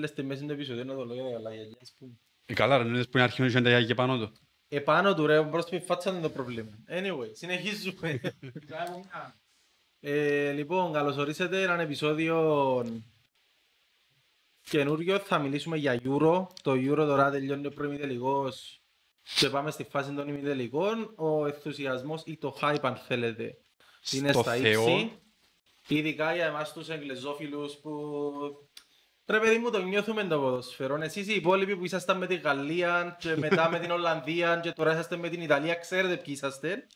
πάνω. Ρε πέλε στη μέση του επεισοδίου να το λέω για τα καλά γυαλιά, ας πούμε. Ε, καλά ρε, νόμιζες που είναι αρχή να τα γιαγιά πάνω του. Επάνω του ρε, μπρος στη φάτσα είναι το πρόβλημα. Anyway, συνεχίζουμε. ε, λοιπόν, καλωσορίσατε έναν επεισόδιο καινούριο. Θα μιλήσουμε για Euro. Το Euro τώρα τελειώνει ο προημιτελικός και πάμε στη φάση των ημιτελικών. Ο ενθουσιασμός ή το hype αν θέλετε είναι Στο στα Θεό. ύψη. Ειδικά για εμάς τους εγγλεζόφιλους που Ρε παιδί μου το νιώθουμε το ποδοσφαιρό. Εσείς οι υπόλοιποι που ήσασταν με τη Γαλλία και μετά με την Ολλανδία και τώρα είσαστε με την Ιταλία, ξέρετε ποιοι είσαστε.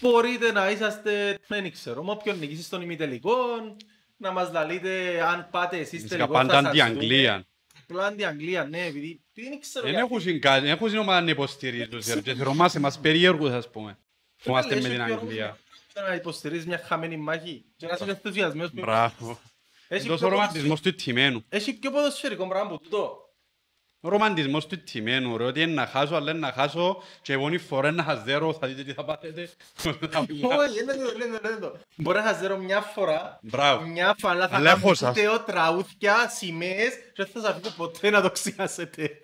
Μπορείτε να είσαστε, δεν ξέρω, με όποιον νικήσεις στον ημιτελικό, να μας λαλείτε αν πάτε εσείς Φυσικά τελικό πάντα θα σας αντι-Αγγλία. Απλά αντι-Αγγλία, ναι, επειδή επειδή δεν ξέρω Δεν γιατί. έχουν κάτι, δεν έχουν ομάδα να υποστηρίζουν. ρε. Και θεωρούμαστε μας περίεργους ας πούμε. Που είμαστε Λες με την πιο Αγγλία. ρομαντικό Να υποστηρίζεις μια χαμένη μάχη και να είσαι ενθουσιασμένος που- Μπράβο. Έχει Εντός πιο ο ρομαντισμός του τιμένου. Έχει πιο ποδοσφαιρικό πράγμα από τούτο. Ο ρομαντισμός του τιμένου, ρε, ότι είναι να χάσω, αλλά είναι να χάσω και εγώ η φορά να χαζέρω, θα δείτε τι θα πάθετε. Όχι, δεν το λένε, δεν το. Μπορεί να χαζέρω μια φορά, Μπράβο. μια φορά, αλλά θα Αλλά έχω κάνω σας. τέο, τραούθια, σημαίες και δεν θα σας αφήσω ποτέ να το ξιάσετε.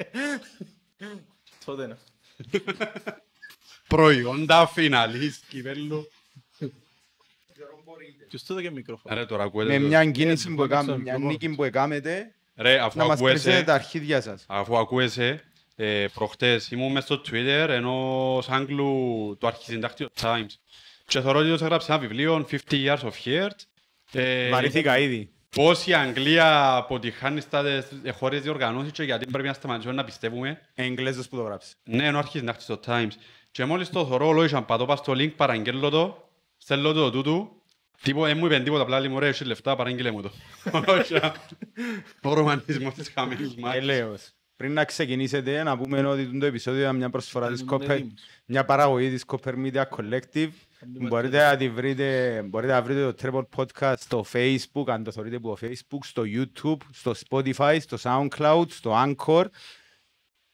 Τότε να. Προϊόντα φιναλής, κυπέλλου. Ποιος τούτο και μικρόφωνο; Ρε, τώρα ακούετε Με το- μια κίνηση που μπορεί να έκαμε, ξέρω, μια νίκη που έκαμετε, Ρε, αφού να μας κρίσετε ακούεσαι, τα αρχίδια σας. αφού ακούεσαι, ε, προχτές ήμουν μες στο Twitter ενός Άγγλου του αρχισυντάκτηου Times και θεωρώ ότι τους έγραψε ένα βιβλίο 50 Years of Hurt ε, Βαρύθηκα ήδη. πώς η Αγγλία αποτυχάνει στα ε, χώρες διοργανώσεις και γιατί πρέπει να σταματήσουμε να πιστεύουμε Εγγλέζος που το γράψεις. Ναι, ενώ αρχισυντάκτης στο Times και μόλις το θωρώ λόγισα πατώ πας στο link παραγγέλω το στέλνω το τούτου Τίπο, δεν μου είπαν τίποτα, απλά λέει μου ρε, έχει λεφτά, παράγγειλε μου το. Ο ρομαντισμός της χαμένης μάχης. Ελέος. Πριν να ξεκινήσετε, να πούμε ότι το επεισόδιο είναι μια προσφορά της Κάνουμε Copper, έτοιμους. μια παραγωγή της Copper Media Collective. Μπορείτε να, τη βρείτε, μπορείτε να βρείτε το Treble Podcast στο Facebook, αν το θεωρείτε από το Facebook, στο YouTube, στο Spotify, στο SoundCloud, στο Anchor.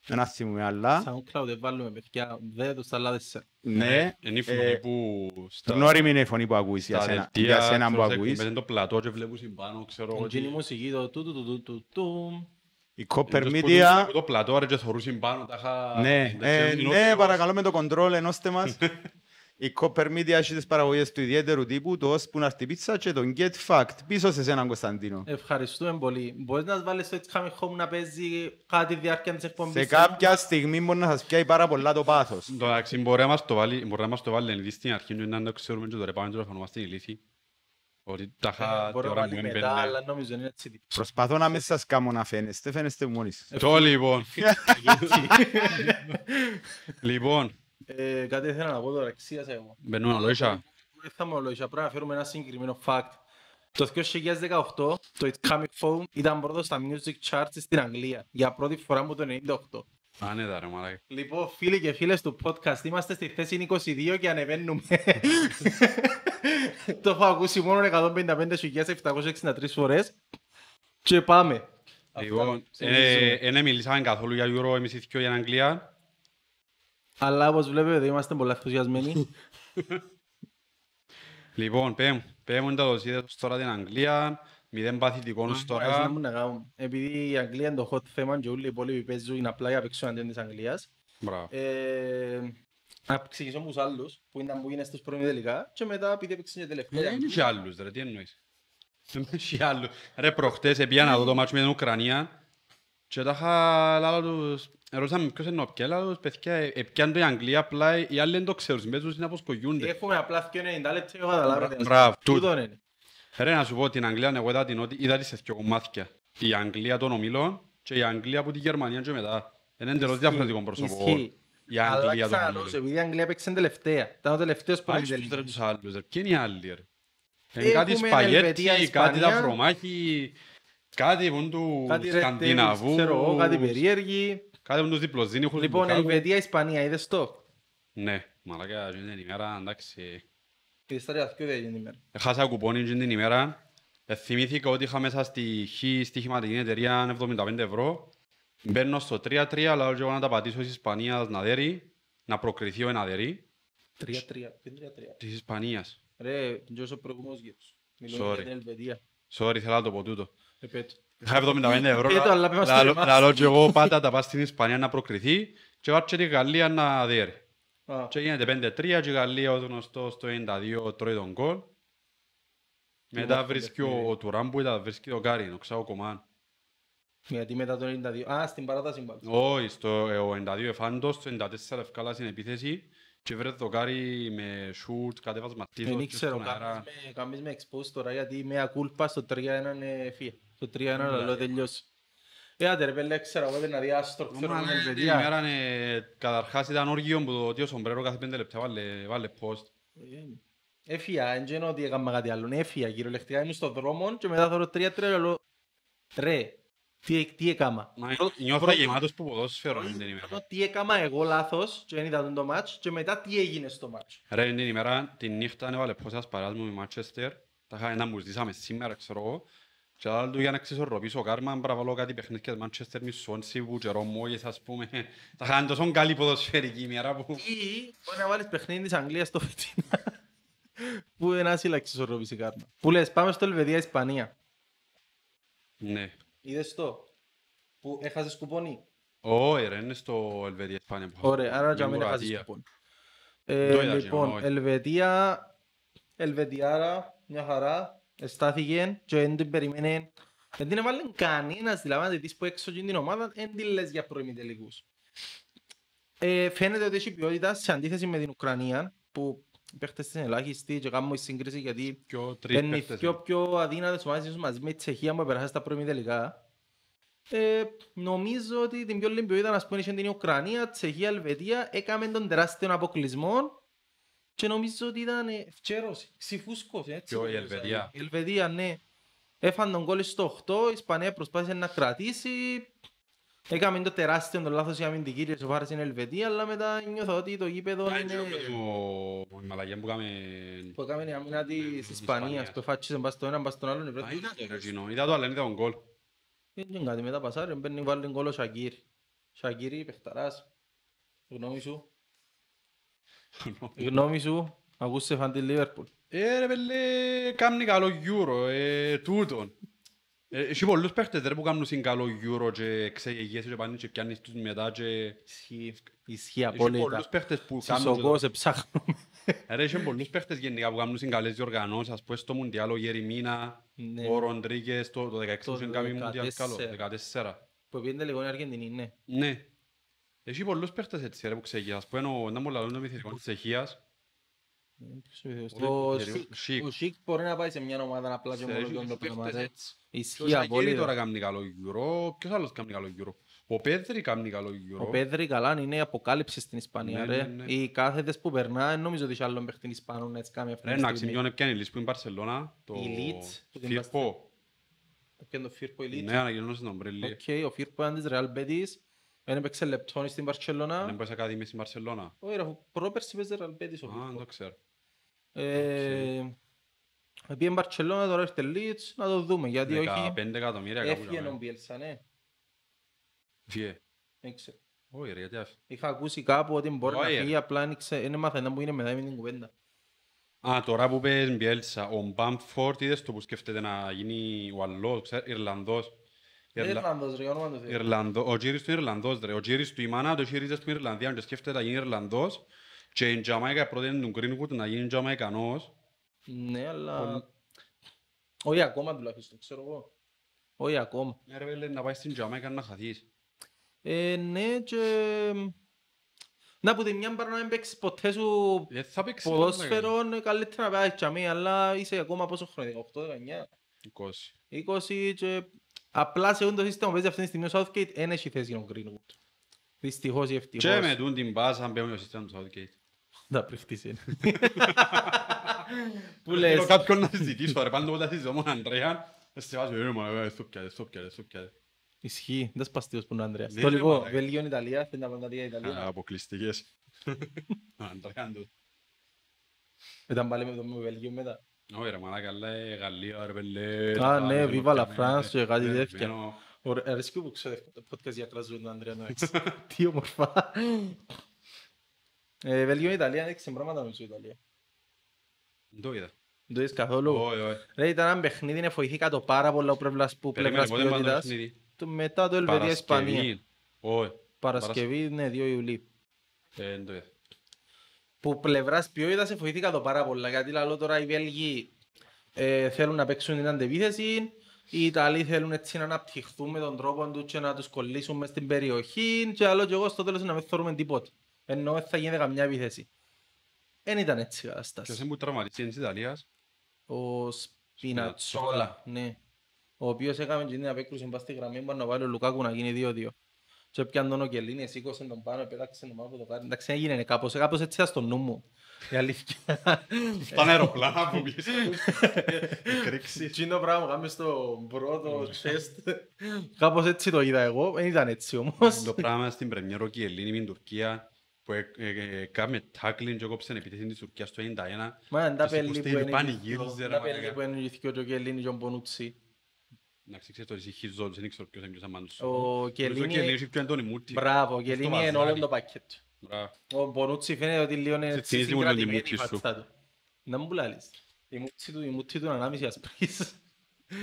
Ένα θυμούμε άλλα. SoundCloud δεν βάλουμε παιδιά, δεν το στα άλλα τέσσερα. Ναι, Είναι η φωνή ε, που στα γνώριμη είναι η φωνή που ακούεις για στα σένα, δελτία, για σένα που ξέρω, σε ακούεις. εκπομπές, είναι το πλατό και βλέπουν συμπάνω, ξέρω εγώ Εκείνη η τι. μουσική, το του του του του του του. Η Copper Εντός που Media το- Το πλατό ρε και θωρούσαν πάνω, τα είχα... Ναι, τα ε, ξέρω, ναι, είναι παρακαλώ με το κοντρόλ ενώστε μας. Η Copper Media έχει τις παραγωγές του ιδιαίτερου τύπου, το ως που να έρθει η πίτσα και το Get Fact. Πίσω σε σένα Κωνσταντίνο. Ευχαριστούμε πολύ. Μπορείς να βάλεις το It's Coming Home να παίζει κάτι διάρκεια της εκπομπής. Σε κάποια στιγμή μπορεί να σας πιάει πάρα πολλά το πάθος. Το εντάξει, μπορεί να μας το βάλει, μπορεί να μας το βάλει εν στην αρχή, να το ξέρουμε και τώρα πάμε και το εφαρμοστεί η λύθη. Ότι τα είχα Μπορεί την να ώρα που βάλει είναι μετά, πέντε. αλλά νομίζω είναι έτσι. Προσπαθώ να μην σας κάνω να φαίνεστε, φαίνεστε μόνοι σας. Το λοιπόν. Λοιπόν, Ε, Κάτι ήθελα να πω τώρα, εξίασα εγώ. μπαίνουμε αλόγια. Δεν θα μου ολόγησα, πρέπει να φέρουμε ένα συγκεκριμένο fact. Το 2018 το It's Coming Home ήταν πρώτος στα music charts στην Αγγλία για πρώτη φορά από το 98. Άνετα ρε μαλάκα. Λοιπόν, φίλοι και φίλες του podcast, είμαστε στη θέση 22 και ανεβαίνουμε. το έχω ακούσει μόνο 155.763 φορές. Και πάμε. Λοιπόν, Αυτά, ε, συνεχίζουμε. ε, ναι μιλήσαμε καθόλου για Euro, εμείς οι δυο για την Αγγλία. Αλλά όπως βλέπετε είμαστε πολύ ενθουσιασμένοι. Λοιπόν, πέμ, πέμ τα δοσίδες τώρα την Αγγλία, μηδέν παθητικών ως Αρέσει να τώρα. μου να κάνουμε. Επειδή η Αγγλία είναι το hot θέμα και όλοι οι υπόλοιποι παίζουν είναι απλά για παίξουν αντίον της Αγγλίας. Μπράβο. Ε, να εξηγήσω μου τους άλλους που ήταν που είναι στους πρώην τελικά και μετά επειδή έπαιξαν και τελευταία. Δεν είχε άλλους ρε, τι εννοείς. Δεν είχε άλλους. Ρε προχτές επία να δω το μάτσο με την Ουκρανία και τα είχα λάλα τους, ρωτήσαμε ποιος είναι ο πια, λάλα τους παιδιά, ε, επιάν το η Αγγλία, απλά οι άλλοι δεν το ξέρουν, παίζουν να αποσκογιούνται. Έχουμε απλά 2,90 λεπτά και καταλάβετε. Μπράβο, τούτο. Τούτο είναι. Ρε να σου πω την Αγγλία, εγώ είδα την ότι είδα τις σε δυο κομμάτια. Η Αγγλία των ομιλών και η Αγγλία από τη Γερμανία και μετά. Είναι εντελώς διαφορετικό πρόσωπο. Ισχύει. Η Αλλά Αγγλία των ξαναλώ, ομιλών. επειδή η Αγγλία έπαιξε τελευταία. Ήταν ο τελευταίος που Πάει έπαιξε στους ρε τελική. τους άλλους, ρε. Ποιοι είναι οι άλλοι, ρε; Είναι Έχουμε κάτι σπαγέτι, Ελβετία, κάτι Ισπανία. τα φρομάχι, κάτι που είναι του Κάτι ρετέλ, Σκανδιναβούς, ξέρω εγώ, κάτι περίεργοι. Κάτι που είναι τους διπλοζίνιχους του Λοιπόν, Μπουκάλου. Ελβετία, Ισπανία, είδες το; Ναι, μαλάκα, εκείνη την ημέρα, εντάξει. Είδες τα ρε, δεν είναι ημέρα; Έχασα κουπόνι εκείνη την ημέρα. Ε, Θυμήθηκα ότι είχα μέσα στη χ στοιχηματική εταιρεία 75 ευρώ. Μπαίνω στο 3-3, αλλά και εγώ να τα πατήσω της Ισπανίας να δέρει, να προκριθεί ο εναδέρι Τρία-τρία. Ποιο είναι τρία-τρία. της Ισπανίας. Ρε, ποιος ο προηγούμενος γύρος. Μιλούμε Sorry. για την Ελβετία. Sorry, θέλω να το πω τούτο. Επέτω. Είχα 75 ευρώ. Και το, αλλά πες μας το Λαλό- εμάς. Λαλό και εγώ πάντα τα πάω στην Ισπανία να προκριθεί και πάω και τη Γαλλία να διέρει. Α, Και γίνεται 5-3 και η Γαλλία ως γνωστός στο 92 τρώει τον γκολ. Μετά όμορφο βρίσκει παιχνίδι. ο, ο Τουράν που ήταν, βρίσκει τον Κάριν, ο Ξάο Κομάν. Γιατί μετά το 92. Α, στην παράταση πάλι. Όχι, στο ε, ο 92 εφάντος, στο 94 ευκάλα στην επίθεση και βρέθηκε το Κάρι με σούτ, κατέβασματίσιο Δεν και ήξερα, στον αέρα. κάνεις με- κάνεις με expose τώρα γιατί με ακούλπα στο 3-1 είναι φύγε. Στο 3-1 Ναι, λαλό δηλαδή. τελειώσει. Ε, άντε ρε πέλε, ξέρω εγώ να διάστρο, ξέρω Μα, με ναι, Την Ελβετία. ημέρα είναι- καταρχάς ήταν όργιο που το ότι ο Σομπρέρο κάθε πέντε λεπτά βάλε, βάλε post. Έφυγα, δεν ξέρω ότι έκανα κάτι άλλο. Ναι, Έφυγα, κυριολεκτικά ήμουν στον δρόμο και μετά θωρώ 3-3 λέω ρε, τι, τι έκαμα. Μα Πρώτο- νιώθω πρώτο- γεμάτος που ποδόσφαιρο είναι την ημέρα. πρώτο Τι έκαμα εγώ λάθος και δεν είδα το μάτς και μετά τι έγινε στο μάτς. Ρε, την ημέρα, τη νύχτα έβαλε πόσας παράς μου με Μάντσεστερ. Τα είχα ένα μου ζήσαμε σήμερα, ξέρω εγώ. Και άλλο του για να ξεσορροπήσω ο Κάρμα, να βάλω κάτι παιχνίδια Μάντσεστερ με Σουόνσι που και Ρωμόγες, ας πούμε. Τα είχαν τόσο καλή ποδοσφαιρική ημέρα που... Ή μπορεί να βάλεις παιχνίδι της Αγγλίας στο Φετίνα. Που είναι άσυλα εξισορροπήσει κάρμα. Που λες πάμε στο Ελβετία-Ισπανία. Ναι. Είδες το. Που έχασες κουπόνι; Όχι ρε, είναι στο Ελβετία Ισπάνια που είχα. Ωραία, άρα Με για μην έχασες Κροατία. κουπόνι. Το Ε, είδα και λοιπόν, εγώ, όχι. Ελβετία, Ελβετιάρα, μια χαρά, εστάθηκε και δεν την περιμένε. Δεν την έβαλε κανένας, δηλαδή δεις που έξω και την ομάδα, δεν την λες για προημιτελικούς. Ε, φαίνεται ότι έχει ποιότητα σε αντίθεση με την Ουκρανία, που οι παίχτες της είναι ελάχιστοι και κάνουμε σύγκριση γιατί Πιο τρεις είναι οι παίχτες. πιο, πιο αδύνατες ομάδες μαζί με τη Τσεχία που περάσει στα προημιτελικά. Ε, νομίζω ότι την πιο λίγη ποιότητα να πούμε είχε την Ουκρανία, Τσεχία, Ελβετία, έκαμε τον τεράστιο αποκλεισμό και νομίζω ότι ήταν ε, ευκαιρός, ξυφούσκος, έτσι. Ποιο, η νομίζω, Ελβετία; Η Ελβετία, ναι. Έφαν τον κόλλη στο 8, η Ισπανία προσπάθησε να κρατήσει. Έκαμε το τεράστιο το λάθος η αμυντική και σοφάρισε η Ελβετία, αλλά μετά νιώθω ότι το γήπεδο Α, είναι... έτσι ο- η μαλακιά που κάμε... Που έκαμε η άμυνα της Της Ισπανίας, Ισπανίας. που εφάτσισε μπας στο ένα, μπας στον άλλον. Α, είδα το ρε εκείνο. Είδα το, αλλά δεν είδα τον γκολ. Δεν είναι κάτι μετά πασάρι, μπαίνει βάλει γκολ ο Σακύρ. Σακύρη, παιχταράς. Γνώμη σου. Γνώμη σου, ακούσε φαν τη Λίβερπουλ. Ε, ρε πέλε, κάμνει καλό Euro, ε, τούτον. Ε, Έχει πολλούς παίχτες ρε που κάνουν συν καλό Euro και ξεγεγιέσαι και πάνε και πιάνεις τους μετά και... Ισχύει, ισχύει Έχει πολλούς απόλυτα. παίχτες που κάνουν... Σισοκός, εψάχνουμε. Ε, Ρε, έχει πολλούς παίχτες γενικά που κάνουν συν καλές διοργανώσεις, ας πούμε στο Μουντιάλ ο Γεριμίνα, Ναι. ο Ροντρίγκες, το το 16 Το που είχε κάνει Μουντιάλ 14. καλό, 14. Που πήγαινε λίγο η Αργεντινή, ναι. Ναι. Έχει πολλούς παίχτες έτσι ρε που ξεγιάσαι. Ας πούμε ο- να μου λαλούν το μυθιστικός της Τσεχίας, Ο Ο Σικ- Σικ. Ο Σικ μπορεί να πάει σε μια ομάδα απλά και Σε- μόνο έχει- τον το έχει πράγμα. παίχτες ρε. έτσι. Και ο Ισχύει Σακίρι απόλυτα. τώρα κάνει καλό Euro. Ποιος άλλος κάνει καλό Euro. Ο Πέδρη κάνει καλό Euro. Ο Πέδρη καλά είναι η αποκάλυψη στην Ισπανία Ναι, ρε. ναι, ναι. Οι κάθετες που περνά, δεν νομίζω ότι έχει άλλον παίχτη Ισπανό να έτσι κάνει αυτή Ρε, τη εντάξει, στιγμή. ποιον έπιανε η Leeds που είναι η Μπαρσελώνα. Το Η Leeds, που την Φίρπο. Έπιανε το Φίρπο η Leeds. Ναι, ανακοινώνωσε τον Μπρέλι. Οκ, ο Φίρπο ήταν της Real Betis. Δεν έπαιξε λεπτόνι στην Δεν Μπαρτσελώνα. μπορείς ακαδημία στην Μπαρσελώνα. Όχι ρε, πρόπερση παίζει Real Betis ο Α, δεν Φίρπο. το ξέρω. Ε, Πήγε Μπαρτσελώνα, τώρα έρχεται Leeds, να το δούμε. Γιατί όχι. 15 εκατομμύρια κάπου Έφυγε για ο Μπιέλσα, ναι. Φύγε. Δεν ξέρω. Όχι ρε, γιατί άφη. Είχα ακούσει κάπου ότι μπορεί να Όχι, ρε. φύγει, απλά δεν ξέ- δεν έμαθα να μου είναι μετά με την κουβέντα. Α, τώρα που πες Μπιέλσα, ο Μπάμφορτ είδες το που σκέφτεται να γίνει Ουαλός, ξέρεις, Ιρλανδός; Δεν Ιρλα- είναι Ιρλανδός ρε, όνομα του Θεού. Ιρλανδό, ο Τζίρις του είναι Ιρλανδός ρε. Ο Τζίρις του η μάνα του έχει ρίζες του Ιρλανδία και σκέφτεται να γίνει Ιρλανδός και η Τζαμάικα πρότεινε τον Greenwood να γίνει Τζαμαϊκανός. Ναι, αλλά... Πολύ- Όχι ακόμα τουλάχιστον, ξέρω εγώ. Όχι ακόμα. Ναι ρε πέλε, να πάει στην Τζαμάικα να χαθείς. Ε, ναι, και... Να που τη μια παρά να μην παίξεις ποτέ σου Δεν θα παίξει ποδόσφαιρο, είναι καλύτερα να πάει τσαμί, αλλά είσαι ακόμα πόσο χρόνο, 18-19. 20. 20 και απλά σε το σύστημα που παίζει αυτή τη στιγμή ο Southgate δεν έχει θέση ο Greenwood. Δυστυχώς ή ευτυχώς. Και με τούν την πάσα αν παίρνει το σύστημα του Southgate. Να πριχτείς είναι. Που Θέλω λες, κάποιον να συζητήσω ρε, πάντα όταν συζητώ με τον Ανδρέα, σε βάζω, «Ε, μα, ε, στο πιάτε, στο πιάτε, στο πιάτε». ισχύει, δεν σπαστείος που είναι ο Ανδρέας. Ναι, Το ρε, λοιπόν, μαλάκα. Βέλγιο, Ιταλία, θέλει να πάνε τα Α, Ιταλία. Αποκλειστικές. Ο Ανδρέας του. Ήταν πάλι με το με Βέλγιο μετά. Όχι ρε μαλάκα, αλλά ε, Γαλλία ρε πελέ. Α, ναι, τα- Viva la ναι, France και κάτι ναι, τέτοια. μένω- Ωραία, αρέσκει που ξέρω το podcast για κράζουν τον Ανδρέα Νόεξ. Τι όμορφα. Ε, Βέλγιο, Ιταλία, έδειξε πράγματα νομίζω η Ιταλία. Δεν το είδα. Δεν το είδες καθόλου. Όχι, όχι. Ρε, ήταν ένα παιχνίδι, είναι βοηθήκα το πάρα πολλά που πλευράς που Περίμενε, πλευράς πότε πάμε το ποιότητας. παιχνίδι. Το- Μετά το Ελβετία-Ισπανία. Παρασκευή. Όχι. Παρασκευή, ναι, 2 Ιουλίου. Ε, δεν το είδα. Που πλευράς ποιότητας εφοηθήκα το πάρα πολλά γιατί λαλό τώρα οι Βέλγοι ε, θέλουν να παίξουν την αντεπίθεση οι Ιταλοί θέλουν έτσι να αναπτυχθούν με τον τρόπο τους και να τους κολλήσουν μες στην περιοχή και άλλο και εγώ στο τέλος να μην θεωρούμε τίποτα. Ενώ δεν θα γίνει καμιά επίθεση. Δεν ήταν έτσι η Ποιος κατάσταση είναι που τραυματίστηκε της Ιταλίας. ο Σπινατσόλα. Σπινατσόλα ναι. Ο οποίος έκαμε και την απέκρουση μπας στη γραμμή που να βάλει ο Λουκάκου να γίνει 2-2 και πιάνε τον Οκελίνη, σήκωσε τον πάνω, πέταξε τον πάνω από το κάρι. Εντάξει, έγινε κάπως, κάπως έτσι ήταν στο νου μου. Η αλήθεια. Στα αεροπλάνα από πίσω. Η κρίξη. Τι είναι το πράγμα που κάνουμε στο πρώτο chest. Κάπως έτσι το είδα εγώ, δεν ήταν έτσι όμως. Το πράγμα στην πρεμιέρα και η Ελλήνη με την Τουρκία που ε- ε- ε, κάμε τάκλιν και έκοψε επίθεση της Τουρκίας στο 91. Μα είναι τα Τους πέλη που υποστήριζε, είναι πανηγύριζε, ρε τα πέλη μαλάκα. που είναι ηθικιό και ο Κελίνη και ο Μπονούτσι. Εντάξει, ξέρεις ότι εσύ ζώντας, δεν ξέρω ποιος είναι ποιος αμάντως. Ο Νομίζω Κελίνη- και Ελλήνη είχε πιο έντονη μούτη. Μπράβο, ο Κελίνη είναι όλο βαζάρι. το πακέτο. Μπράβο. Ο Μπονούτσι φαίνεται ότι λίγο είναι Σε έτσι θυμίζει μου τον συγκρατημένη η Δημούτσι σου. φάτσα του. Να μου πουλάλεις. Η μούτσι του, η μούτσι του είναι ανάμιση ασπρής.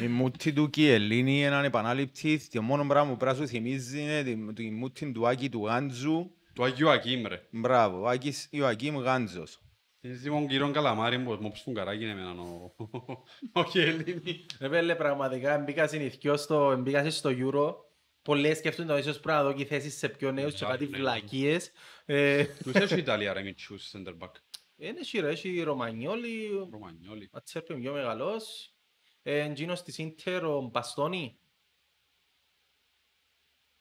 Η μούτη του και η Ελλήνη είναι ανεπανάληπτη. Το μόνο πράγμα που πρέπει να σου θυμίζει είναι τη- τη μούτη του Άκη του Γάντζου. Του Αγίου Ακίμ ρε. Μπράβο, Άκης Ιωακήμ Γάντζος. Είναι λοιπόν κύριον Καλαμάρι που μόψ φουγκαράκι είναι εμένα ο- Όχι Ελλήνη. Ρε πέλε, πραγματικά μπήκα συνηθιό στο, μπήκα στο Euro. Πολλοί σκέφτονται ότι ίσως πρέπει να δω και θέσεις σε πιο νέους και κάτι Ναι. βλακίες. Ε, Τους έχει η Ιταλία ρε μητσούς center back. Είναι σι ρε, έχει Ρωμανιόλη, Ρωμανιόλη. Ατσέρπιο πιο μεγαλός. Ε, Εντζίνος της Ίντερ, ο Μπαστόνι.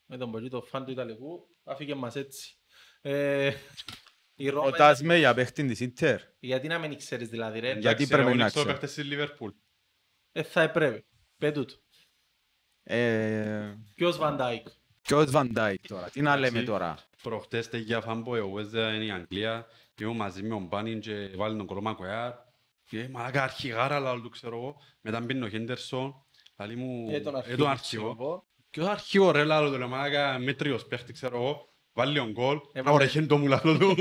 Με τον πολύ το φαν του Ιταλικού, άφηκε μας έτσι. Ε, η Ρώμα, Ρωτάς με για παίχτη της Ίντερ. γιατί να μην ξέρεις δηλαδή ρε, Γιατί Εντάξει, ρε, πρέπει όλοι να ξέρω ξέρω. παίχτες στη Λίβερπουλ. ε, θα έπρεπε. Πέτου του. Ε, Ποιος Βαντάικ. Ποιος Βαν Ντάικ τώρα, τι να λέμε Εντάξει. τώρα; Προχτές τέγια φάμπο εγώ έζα είναι η Αγγλία. Ήμουν μαζί με τον Μπάνιν και βάλει τον κολό Μακοεάρ. Και μαλάκα αρχηγάρα λάλο του ξέρω εγώ. Μετά μπαίνει ο Χέντερσον. Λαλή μου, Ε, τον ε, αρχηγό, τον ξέρω αρχηγό. εγώ. Ποιος αρχηγό ρε λάλο του, ρε μαλάκα μέτριος παίχτη ξέρω εγώ. Βάλει τον γκολ. Έβαλε. Ωραία, χέντο μου λάλο του.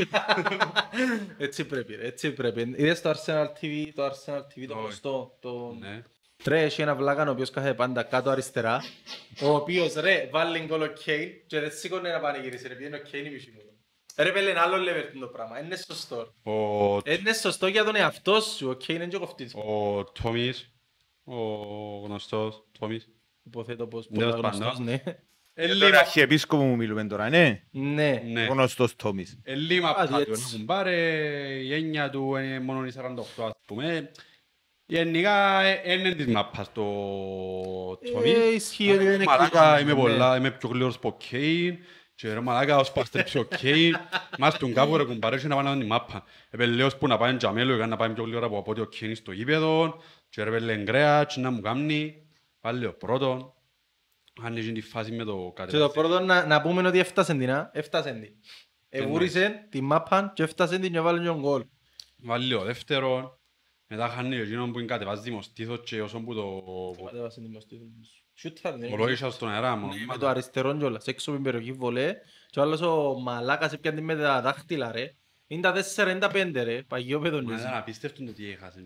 Έτσι πρέπει, ρε, έτσι πρέπει. Είδες το Arsenal TV, το Arsenal TV το Όχι. γνωστό, το... Ναι. Ρε, έχει ένα βλάκαν ο οποίος κάθεται πάντα κάτω αριστερά, ο οποίος, ρε, βάλει γκολ ο Κέιν και δεν σήκωνε να πανηγυρίσει, ρε, πήγαινε ο Κέιν η μισή μου. Ρε, πέλε, είναι άλλο level το πράγμα, είναι σωστό. Ο Είναι σωστό για τον εαυτό σου, ο Κέιν είναι και κοφτής. Ο Τόμις, ο γνωστός Τόμις. Υποθέτω πως Νέος πολλά γνωστός, παντός. ναι. Ελλήμα, Τώρα αρχιεπίσκοπο μου μιλούμε τώρα, ναι. Ναι. ναι. Γνωστός Τόμις. Ελλήμα Κάτι πάτου, έτσι. να κουμπάρε, η έννοια του είναι μόνο η 48 ας πούμε. Γενικά ε, είναι της μάπας το Τόμις. Ε, ισχύει ότι δεν είναι Μαλάκα κρίσιμο, είμαι ναι. πολλά, είμαι πιο γλύρος από Κέιν. Και ρε μαλάκα ως παστρέψει ο Κέιν. Μας τον κάπου ρε κουμπάρε και να πάνε να την μάπα. Επελέως που να πάει τζαμέλο για να πάει πιο γλύωρα από ότι ο Κέιν στο γήπεδο. Και ρε πέλε γκρέα και να μου κάνει. Πάλι ο πρώτον. Αν έχει τη φάση με το Και το κατεβάζει. πρώτο να, να πούμε ότι έφτασε την, α, έφτασε την. Εβούρισε τη μάπαν και έφτασε την και βάλει τον γκολ. Βάλει ο δεύτερον. Μετά χάνει εκείνον που είναι κατεβάζει μου στήθος και όσον που το... Κατέβασε την μοστή του. Σούταρ, ναι. Μολόγησα στον αέρα μου. Με το αριστερό κιόλας, έξω από την περιοχή βολέ. Και ο άλλος ο μαλάκας έπιανε με τα δάχτυλα ρε. Είναι τα τέσσερα, είναι τα πέντε ρε. Παγιό παιδόν. Μα ήταν απίστευτο το τι έχασε.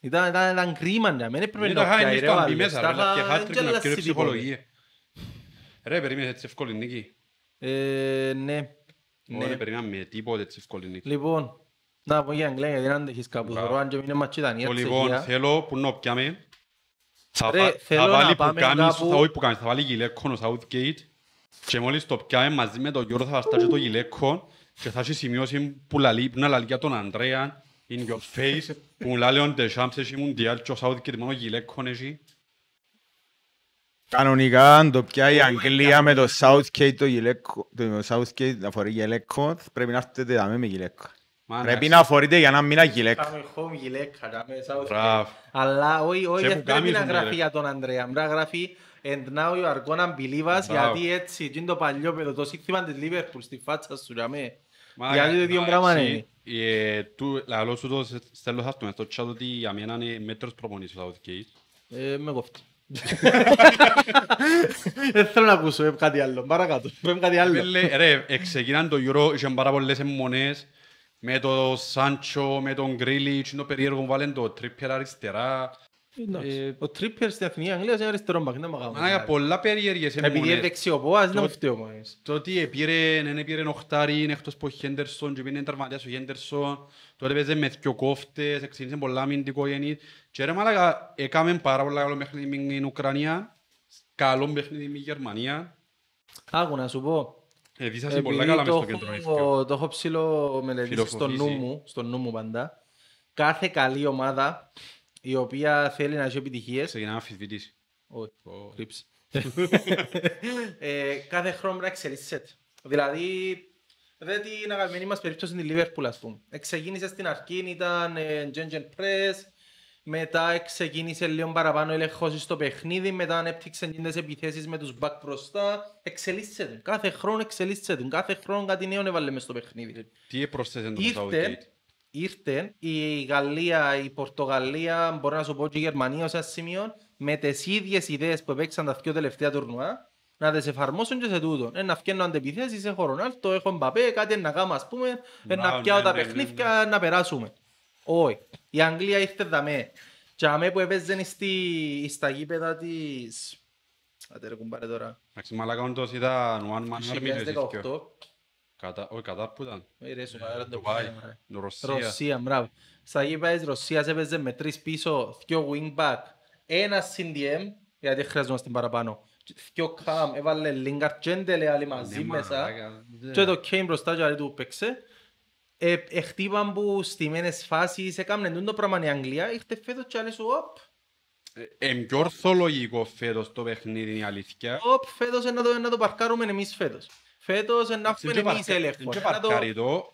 Πια. Ήταν, ήταν, ήταν κρίμα να μην έπρεπε Δεν να τα χάει πιάει εμείς ρε το ο αμπί άλλος. μέσα, Τα ρε, να είχα- πιέ χάτρικ, δεν να γελάσει πιέ τίποτε. ψυχολογία. Ρε, περίμενε έτσι εύκολη νίκη. Ε, ναι. Όχι, Ναι. περίμενε τίποτε έτσι εύκολη νίκη. Λοιπόν, να πω για Αγγλία γιατί δεν αντέχεις κάπου. Μπράβο. Θεωρώ αν και μείνε Μακεδονία, Το λοιπόν, Τσεχία. θέλω που να πιάμε. Θα Ρε, βα- θέλω θα να βάλει που πάμε κάνεις, κάπου- θα όχι που κάνεις, θα βάλει γυλαίκον ο Southgate και μόλις το πιάμε μαζί με τον Γιώργο θα βαστά και το γυλαίκον και θα έχει σημειώσει που λαλεί, που να λαλεί για τον Ανδρέα in your face που μου λάλε ο Ντεσάμπς έχει μουντιάλ και ο Southgate μόνο γυλαίκον έχει. Κανονικά, αν το πιάει η Αγγλία με το Southgate το γυλαίκο, το Southgate να φορεί γυλαίκο, πρέπει να έρθετε δάμε με γυλαίκο. Μα, Πρέπει εντάξει. να φορείτε για να μην γυλαίκο. Πάμε home γυλαίκα, κάμε Southgate. Μπράβο. Αλλά όχι, όχι, Και δεν που πρέπει κάμισο να μου, γράφει ρε. για τον Ανδρέα. Πρέπει να γράφει And now you are gonna believe us, Μπράβο. γιατί έτσι, εκείνο το παλιό παιδό, το σύνθημα της Liverpool στη φάτσα σου, τζαμέ. Μα, Γιατί το ίδιο εντάξει, πράγμα είναι. ε, του- Λαλό σου το στέλνω σας το μες στο chat ότι για μένα είναι μέτρος προπονής ο Southgate. Ε, με κόφτει. Δεν θέλω να ακούσω ε, κάτι άλλο, παρακάτω. Πέμ κάτι άλλο. Πέλε, Ρε, εξεκίναν το Euro, είχαν πάρα πολλές αιμονές Με το Σάντσο, με τον Γκρίλιτς, το περίεργο βάλεν το Τρίπερ αριστερά. Εντάξει. Ο Τρίπερ στην Εθνική Αγγλία είναι αριστερό μπακ, δεν μαγάμε. Μαλάκα, πολλά περίεργες Επειδή είναι έμμονες. δεξιοπόας, δεν Το- μου φταίω μόνος. Το ότι επήρε, δεν επήρε οχτάρι, είναι εκτός από ο Χέντερσον και πήγαινε τραυματίας ο Χέντερσον. Τότε παίζε με δυο κόφτες, ξεκίνησε πολλά αμυντικό γεννή. Και ρε μαλάκα, έκαμε πάρα πολλά καλό παιχνίδι με την Ουκρανία, καλό παιχνίδι με τη Γερμανία. Άκου να σου πω. Εδίσασαι πολλά Επειδή καλά μες το στο κέντρο. εύκαιο. έχω- Το έχω ψηλό μελετήσει στο νου Φιλοφοφήσει. μου, στο νου μου πάντα. Κάθε καλή ομάδα η οποία θέλει να έχει επιτυχίες Ξεκινά να αμφισβητήσει. Όχι, κρύψε. Ε, κάθε χρόνο πρέπει να εξελίσσεται. Δηλαδή, δεν την αγαπημένη μας περίπτωση είναι η Liverpool, ας πούμε. Εξεκίνησες στην αρχή, ήταν ε, Gengen Press, μετά ξεκίνησε λίγο παραπάνω έλεγχος στο παιχνίδι, μετά ανέπτυξε τις επιθέσεις με τους back μπροστά. Εξελίσσεται. Κάθε χρόνο εξελίσσεται. Κάθε χρόνο κάτι νέο έβαλε μες στο παιχνίδι. Τι πρόσθεσε το Southgate; Ήρθε, ήρθε η Γαλλία, η Πορτογαλία, μπορώ να σου πω και η Γερμανία ως ένα σημείο, με τις ίδιες ιδέες που παίξαν τα δύο τελευταία τουρνουά, να τις εφαρμόσουν και σε τούτο. Ε, να φτιάχνουν αντεπιθέσεις, έχω Ρονάλτο, έχω Μπαπέ, κάτι να κάνουμε ας πούμε, ε, να Μπράβο, πιάω ναι, τα ναι, ναι, παιχνίδια, να περάσουμε. Όχι. Η Αγγλία ήρθε δαμέ. Και αμέ που έπαιζε στη, στα γήπεδα της... Άτε ρε κουμπάρε τώρα. Εντάξει, μαλάκα όντως ήταν one man army και τέτοιο. 2018. Κατά, όχι, κατά που ήταν. Ε, ρε, σου πάρε το Ντουμπάι, πράγμα, ρε. Ρωσία. Ρωσία, μπράβο. Στα γήπεδα της Ρωσίας έπαιζε με τρεις πίσω, δυο wing back, ένας CDM, γιατί χρειαζόμαστε παραπάνω. Δυο cam, έβαλε Lingard Τζέντελε άλλοι μαζί Ναι, μέσα. μαλάκα, ναι. Και το Kane μπροστά και άλλοι του παίξε. Ε, Εχτύπαν που στημένες φάσεις, έκαναν τούτο πράγμα η Αγγλία, ήρθε φέτος και άλλοι σου, οπ, Ε, Εν πιο ορθολογικό φέτος το παιχνίδι είναι η αλήθεια. οπ, φέτος ε, να το, να το παρκάρουμε εμείς φέτος. Φέτος ε, να έχουμε Δεν εμείς έλεγχος. και ε, να το- παρκάρει το.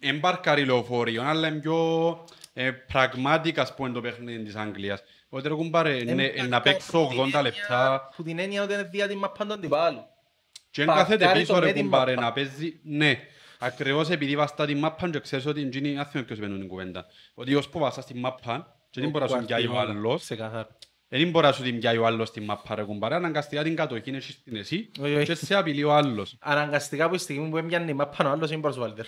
Εν παρκάρει λεωφορείο, αλλά είναι πιο ε, pragmatic ας πούμε το παιχνίδι της Αγγλίας. Ότι ρε κουμπάρε, Ε, ναι, ε, να παίξω 80 λεπτά Που την έννοια ότι είναι διάτημα πάντα αντιπάλου. και εν Παρκάρει κάθεται το πίσω με ρε την κουμπάρε μάπα. να παίζει. Ναι, ακριβώς επειδή βαστά την μάπα και ξέρεις ότι είναι δεν θυμάμαι ποιος παίρνει την κουβέντα. Ότι ως που βαστάς την μάπα και δεν μπορείς να σου πιάει ο άλλος. Ξεκάθαρα. Δεν μπορεί να σου την πιάει ο άλλος την μάπα ρε κουμπάρε. Αναγκαστικά την κατοχή είναι στην εσύ Όχι, όχι. και σε απειλεί ο άλλος. Αναγκαστικά που η στιγμή που έμπιανε η μάπα ο άλλος είναι προς βάλτερ.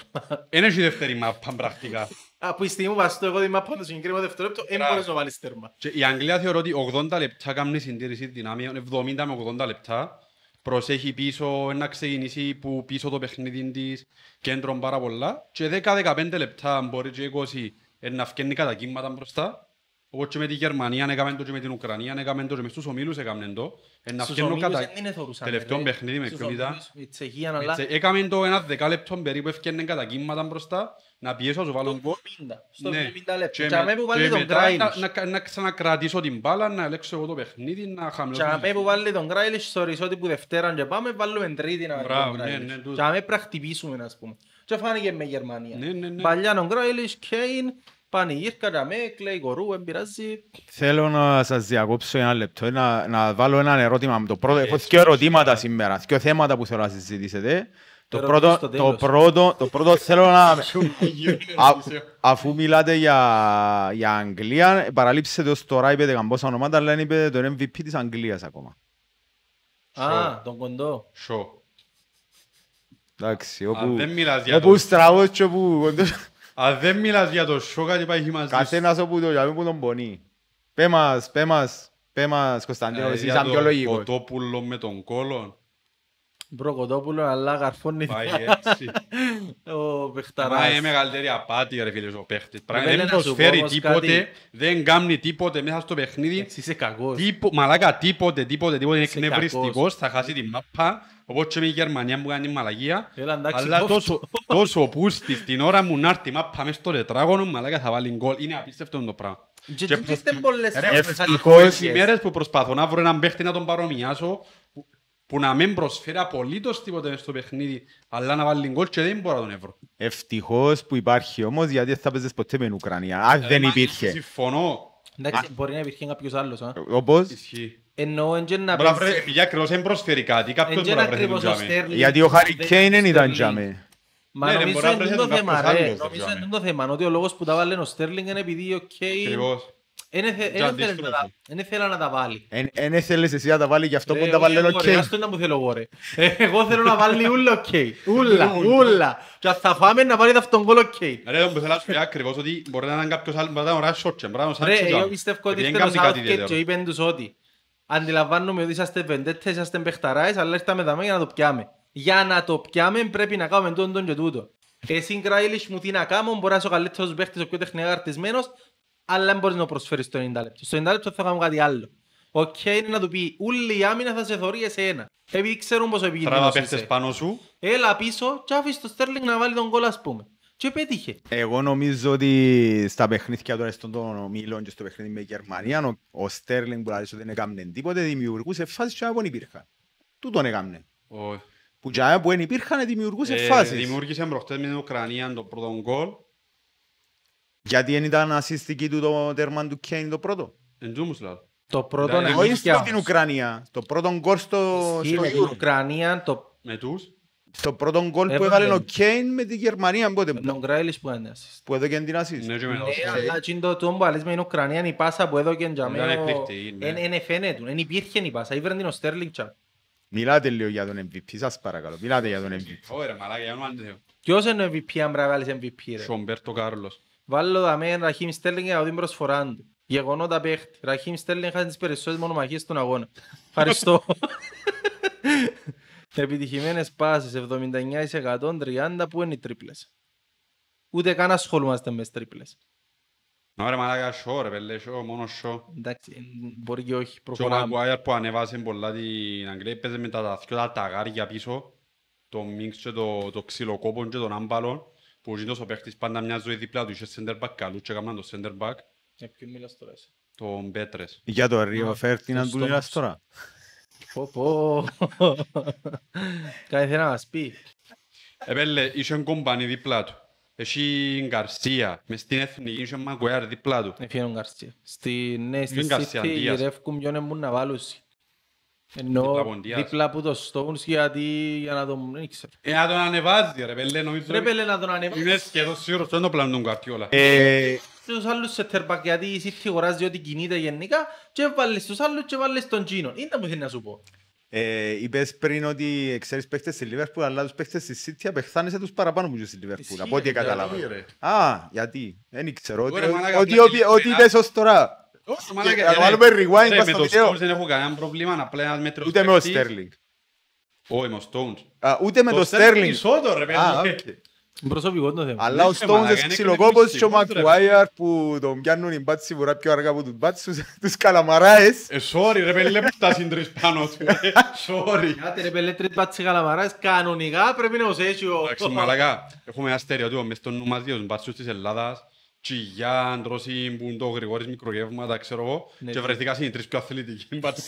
Δεν έχει δεύτερη μάπα πρακτικά. Από τη στιγμή που βαστώ εγώ τη μάπα το συγκεκριμένο δευτερόλεπτο, δεν Μπράβο. μπορείς να βάλεις τέρμα. Και η Αγγλία θεωρώ ότι 80 λεπτά κάνει συντήρηση δυνάμεων, 70 με 80 λεπτά. Προσέχει πίσω, να ξεκινήσει που πίσω το παιχνίδι της, κέντρο πάρα πολλά. Και 10-15 λεπτά, μπορεί και 20, ε, να φκένει κατά κύματα μπροστά. Όπως και με τη Γερμανία, έκαμε το και με την Ουκρανία, έκαμε το και μες στους ομίλους έκαμε το. Ε, να Στους φκαίνουν ομίλους κατά... δεν είναι θωρούσαν, Τελευταίο ρε. παιχνίδι με Στους ποιον ήταν. ομίλους, Η Τσεχία, αλλά... Έτσι, Έκαμε το ένα δεκάλεπτο περίπου, έφκαινε κατά κύματα μπροστά, να πιέσω, σου βάλω γκολ. 70, Στο Ναι. 70 λεπτό. Και Και με- αμέ που βάλει και τον μετά Γκράιλις. να- να- Να ξανακρατήσω την μπάλα, να ελέξω εγώ το παιχνίδι, να χαμηλώσω. Και αμέ που βάλει τον Γκράιλις στο ρισότι που Δευτέραν και πάμε, βάλουμε τρίτη να βάλει Μπράβο, τον ναι, Γκράιλις. ναι, τούτο. Και αμέ πρέπει να χτυπήσουμε, ας πούμε. Και φάνηκε με Γερμανία. Ναι, ναι, ναι. Παλιά ο Γκράιλις, Κέιν, πανηγύρκα, και αμέ, κλαίει κορού, δεν πειράζει. Θέλω να σας διακόψω ένα λεπτό, να, να βάλω ένα ερώτημα. Το πρώτο, έχω δύο ερωτήματα σήμερα, δύο θέματα που θέλω να συζητήσετε. Το Ερωτήσεις πρώτο, στο το, τέλος. πρώτο, το πρώτο θέλω να... Α, αφού μιλάτε για, για Αγγλία, παραλείψετε ως τώρα, είπετε καμπόσα ονόματα, αλλά δεν είπετε τον MVP της Αγγλίας ακόμα. Α, τον κοντό. Σο. Εντάξει, Αν όπου, δεν μιλάς για όπου το... στραβός και όπου... Αν δεν μιλάς για το σο, κάτι πάει μαζί σου. Καθένας όπου το για που τον πονεί. Πέ μας, πέ μας, πέ μας, Κωνσταντίνο, Ε, εσύ για σαν το πιο λογικός. Κοτόπουλο με τον κόλον. Μπροκοτόπουλο, αλλά γαρφώνει Πάει έτσι. Ο Μα παιχταράς. είναι μεγαλύτερη απάτη ρε φίλε ο παίχτης. Πράγμα, Βέβαια, Δεν να σου πω προσφέρει όμως τίποτε, κάτι. δεν κάνει τίποτε μέσα στο παιχνίδι. Έτσι είσαι κακός. Τίπο- Μαλάκα τίποτε, τίποτε, τίποτε είναι Είσαι εκνευριστικός, θα χάσει την μάπα. Όπως και με η Γερμανία που κάνει μαλαγία. Έλα, εντάξει, Αλλά κόφτω. τόσο, τόσο πούστης την ώρα μου να έρθει η μάπα μες στο τετράγωνο, μαλάκα θα βάλει γκολ. Είναι απίστευτο το πράγμα. Και Και τούτες δεν πολλές Ρε, φορές ευτυχώς, άλλες Οι μέρες που προσπαθώ να βρω έναν παίχτη να τον παρομοιάσω, που, που να μην προσφέρει απολύτως τίποτε μες στο παιχνίδι, αλλά να βάλει γκολ και δεν μπορώ να τον βρω. Ευτυχώς που υπάρχει όμως, γιατί δεν θα παίζεις ποτέ με την Ουκρανία. Αν δεν Ε, μα, υπήρχε. Συμφωνώ. Εντάξει, μπορεί να υπήρχε κάποιος άλλος. α. Όπως, Ισχύει. Εννοώ εν και να Μπορεί να παίζει- βρε- Επειδή ακριβώς δεν προσφέρει κάτι, κάποιος εν και μπορεί να να βρεθεί τον ακριβώς ο τζάμι. Sterling γιατί ο Χάρι δεν Κέιν δεν είναι ήταν Sterling. τζάμε. Μα Ναι, ρε, νομίζω μπορεί να είναι βρεθεί το τον θέμα, κάποιος ρε. άλλος, Νομίζω τζάμε. είναι το θέμα. Ότι ο λόγος που τα βάλουν ο Στέρλινγκ είναι επειδή ο Κέιν Ακριβώς. Εν έθε- εν Για έθελε να αντίστροφο. τα- εν ήθελα να τα βάλει. Εν έθελες εσύ να τα βάλει γι' αυτό που Ρε, τα βάλει όχι, οκ. εγώ, ρε, ας το να μου θέλω εγώ ρε. Ε, Εγώ θέλω να βάλει ούλα οκ. Ούλα, ούλα. Και αν θα φάμε να βάλει αυτόν γκολ οκ. Ρε, τον που θέλω να σου πει ακριβώς ότι μπορεί να είναι κάποιος άλλος, μπορεί να είναι ο Ράσο Σότσε, μπορεί να είναι ο Ρε, Σάντσο εγώ Τζαμ. πιστεύω ότι Επειδή ήρθε δεν ο κάνει κάτι Southgate και ιδιαίτερο. είπεν τους ότι αντιλαμβάνομαι ότι είσαστε βεντέτες, είσαστε παιχταράες, αλλά ήρθαμε δαμέ για να το πιάμε. Για να το πιάμε πρέπει να κάνουμε τούτο και τούτο. Εσύ Γκρίλις μου τι να κάνω, μπορεί να είσαι ο καλύτερος παίχτης, ο πιο τεχνικά αρτισμένος, αλλά δεν μπορείς να προσφέρεις στο 90 λεπτό. Στο 90 λεπτό θα κάνουμε κάτι άλλο. Οκ είναι να του πει, ούλη η άμυνα θα σε θωρεί εσένα. Επειδή ξέρουν πόσο Τράβα επικίνδυνος παίχτες είσαι. πάνω σου. Έλα πίσω και άφησε το Στέρλινγκ να βάλει το γκολ ας πούμε. Και πέτυχε. Εγώ νομίζω ότι στα παιχνίδια τώρα στον των ομίλων και στο παιχνίδι με Γερμανία ο- ο Στέρλινγκ που λέει ότι δεν έκαμνε τίποτε δημιουργούσε φάσεις και που δεν υπήρχαν. Τούτον έκαμνε. Ο- Που και που δεν υπήρχαν δημιουργούσε Ε, φάσεις. Δημιούργησε προχτές με την Ουκρανία το πρώτο γκολ. Γιατί δεν ήταν ασυστική του το τέρμα του Κέιν το πρώτο; Εν τούτο μου λέω. Το πρώτο Δηλαδή, είναι Όχι αλήθεια στην Ουκρανία. Το πρώτο γκολ στο, Ισχύει στο με την Euro. Ουκρανία, το Με τους; Στο πρώτο γκολ που Έβαλε. έβαλε ο Κέιν με τη Γερμανία πότε. τον Γκράιλις που έκανε assist. Που έδωκε την ασίστ. Ναι, και με Ναι, τους. αλλά εκείνο το τούμπο που λες με την Ουκρανία η πάσα που έδωκε για Δεν μένα εκπληκτική, ναι. δεν φαίνεται, δεν υπήρχε η πάσα, ήβραν την ο Στέρλινγκ τσα. Μιλάτε λίγο για τον MVP, σας παρακαλώ. Μιλάτε για τον MVP. Ωραία, μαλάκα, για όνομα του Θεού. Ποιος είναι ο MVP αν πρέπει να βάλεις MVP ρε; Σομπέρτο Κάρλος. Βάλω δαμέ Ραχίμ Στέρλινγκ για να δω την προσφορά του. Γεγονότα παίχτη. Ραχίμ Στέρλινγκ χάσει τις περισσότερες μονομαχίες στον αγώνα. Ευχαριστώ. Επιτυχημένες πάσες 79% 30% που είναι οι τρίπλες. Ούτε καν ασχολούμαστε μες τις τρίπλες. Ωραία, μαλάκα, σο, ρε, πέλε, σο, μόνο σο. Εντάξει, μπορεί και όχι. Και ο Προχωράμε. Μαγκουάιαρ που ανέβασε πολλά την Αγγλία, παίζει με τα δυο τα ταγάρια πίσω, το μίξ και το, το ξυλοκόπον και τον άμπαλον, που γίνος ο παίχτης πάντα μια ζωή δίπλα του, είχε center back καλού και έκαναν το center back, Για ποιον μιλάς τώρα εσύ; τον Πέτρες. Για το Ρίο Α, Φέρτιναν το που μιλάς στόμας τώρα. Πω πω. Κάτι θέλει να μας πει. Επέλε, είχε κομπάνι δίπλα του. Έχει Γκαρσία, μες στην εθνική είχε Μαγκουάιαρ δίπλα του. Εφιένω Γκαρσία; Στη ναι, στη Ποιον Γκαρσία, City Ντίας. γυρεύκουν ποιον εμπούν να βάλουν. Δίπλα Ενώ από τον Ντίας. δίπλα από το Stones γιατί για να τον... δεν ξέρω. Ε, να τον ανεβάζει ρε πέλε, νομίζω... Ρε πέλε να τον ανεβάσει. Είμαι σχεδόν σίγουρος, αυτό είναι το πλάνο του Γκαρτιόλα. Ε, Στους άλλους σε τερπακ γιατί η City αγοράζει ό,τι κινείται γενικά και βάλεις τους άλλους και βάλεις τον Gino. Είναι που θέλεις να σου πω. ε, είπες πριν ότι ξέρεις παίχτες στη Λίβερπουλ, αλλά τους παίχτες στη City απεχθάνεσαι τους παραπάνω που και στη Λίβερπουλ. Ισχύει, Από ό,τι ρε, κατάλαβα. γιατί, ρε. Α, γιατί. Δεν ξέρω. Ότι, Ωραία, μαλάκα, ότι, απλά ότι, και- ότι είπες ως τώρα. Όχι, Και να βάλουμε rewind ρε, πας με στο το βίντεο. Stones δεν έχω κανένα πρόβλημα, απλά ένας μέτρος Ούτε με ο παίκτης. Στέρλινγκ. Όχι, με ο Stones. Α, Ούτε με το Στέρλινγκ. Ισότο, ρε Α, παιδί. οκ. Προσωπικό το θέμα. Αλλά ο Ναι, ρε, μαλάκα, Stones είναι ξυλοκόπος και ο εκνευριστικός, ρε. Μακουάιαρ που τον πιάνουν οι μπάτσοι σίγουρα πιο αργά από τους μπάτσους, τους καλαμαράες. Ε, sorry ρε παιδί, που τα συντρεις πάνω του. ε. Sorry. Κάτε ρε πέλε τρεις πάτσι καλαμαράς, κανονικά πρέπει να ως έχει ο... Εντάξει, μαλακά, έχουμε ένα στερεότυπο μες στο νου μας για τους μπάτσους της Ελλάδας. Τσιγιά, Αντρόση, που είναι το Γρηγόρης μικρογεύματα, ξέρω εγώ. Ναι. Και βρεθήκα είναι οι τρεις πιο αθλητικοί μπάτσοι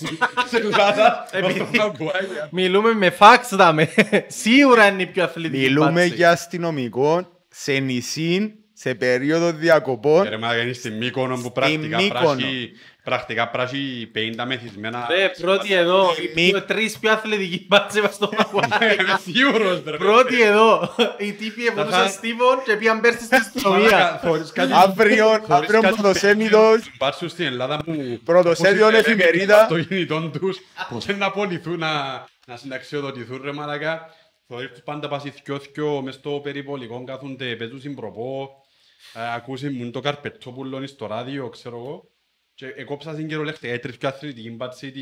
της Ελλάδας. Επειδή- Με τον Maguire. Μιλούμε με φάξ δάμε. Σίγουρα είναι η πιο αθλητική Μιλούμε πάτσι. για αστυνομικό σε νησί, σε περίοδο Ε, διακοπών. Ρε μαλακά, είναι στη Μύκονο που Στη πρακτικά Μύκονο. πράσι- πρακτικά πράσι 50 μεθυσμένα. Ρε, πρώτη εδώ, Μη- οι πιο- τρεις πιο αθλητικοί πάτσι μας στο Μαγουάι. Είμαι σίγουρος, ρε. Πρώτη εδώ, οι τύποι Θα- εβολούσαν Στίβον και πήγαν πέρσι στην αστυνομία. Μαλάκα, θωρείς κάτι- Αύριο, θωρείς αύριο κάτι πρωτοσέλιδος, Μπάτσους στην Ελλάδα που... Πρωτοσέλιδο πώς εφημερίδα. Το κινητό τους, πώς είναι να απολυθούν, να, να συνταξιοδοτηθούν ρε μαλακά. Θωρείς τους πάντα πας θκιο-θκιο μες στο περιπολικό, κάθονται, παίζουν συμπροπό, ε, ακούσουν μου το καρπετσόπουλο είναι στο ράδιο, ξέρω εγώ. Και εκόψα στην κυριολεκτικά, οι τρεις πιο αθλητικοί μπάτσοι τη...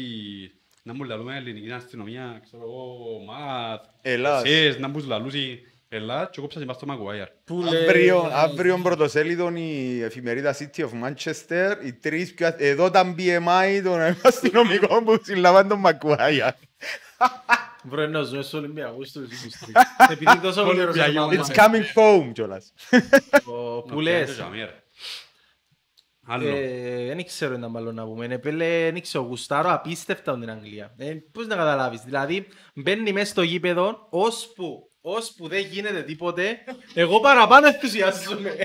Να μου λαλούμε ελληνική αστυνομία, ξέρω εγώ, μαθ, Ελλάς. εσείς, να μου λαλούσει, Ελλάς και κόψα στην πας στο Μαγκουάιαρ. Αύριο, αύριο πρωτοσέλιδο η εφημερίδα City of Manchester, οι τρεις πιο... αθ- Εδώ τα BMI των αστυνομικών που συλλάβαν τον Μακουάια. Βρε, να ζούμε στους Ολυμπιακούς τους τους τρεις. Επειδή τόσο καιρός Ολυμπιακοί είναι It's πάνω. coming home κιόλας. Ο- Που λες. Άλλο. Ε, Δεν ξέρω να μάλλον να πούμε. Επέλε, δεν ξέρω, γουστάρω απίστευτα την Αγγλία. Ε, πώς να καταλάβεις. Δηλαδή, μπαίνει μέσα στο γήπεδο, ώσπου, ώσπου δεν γίνεται τίποτε, εγώ παραπάνω ενθουσιάζομαι.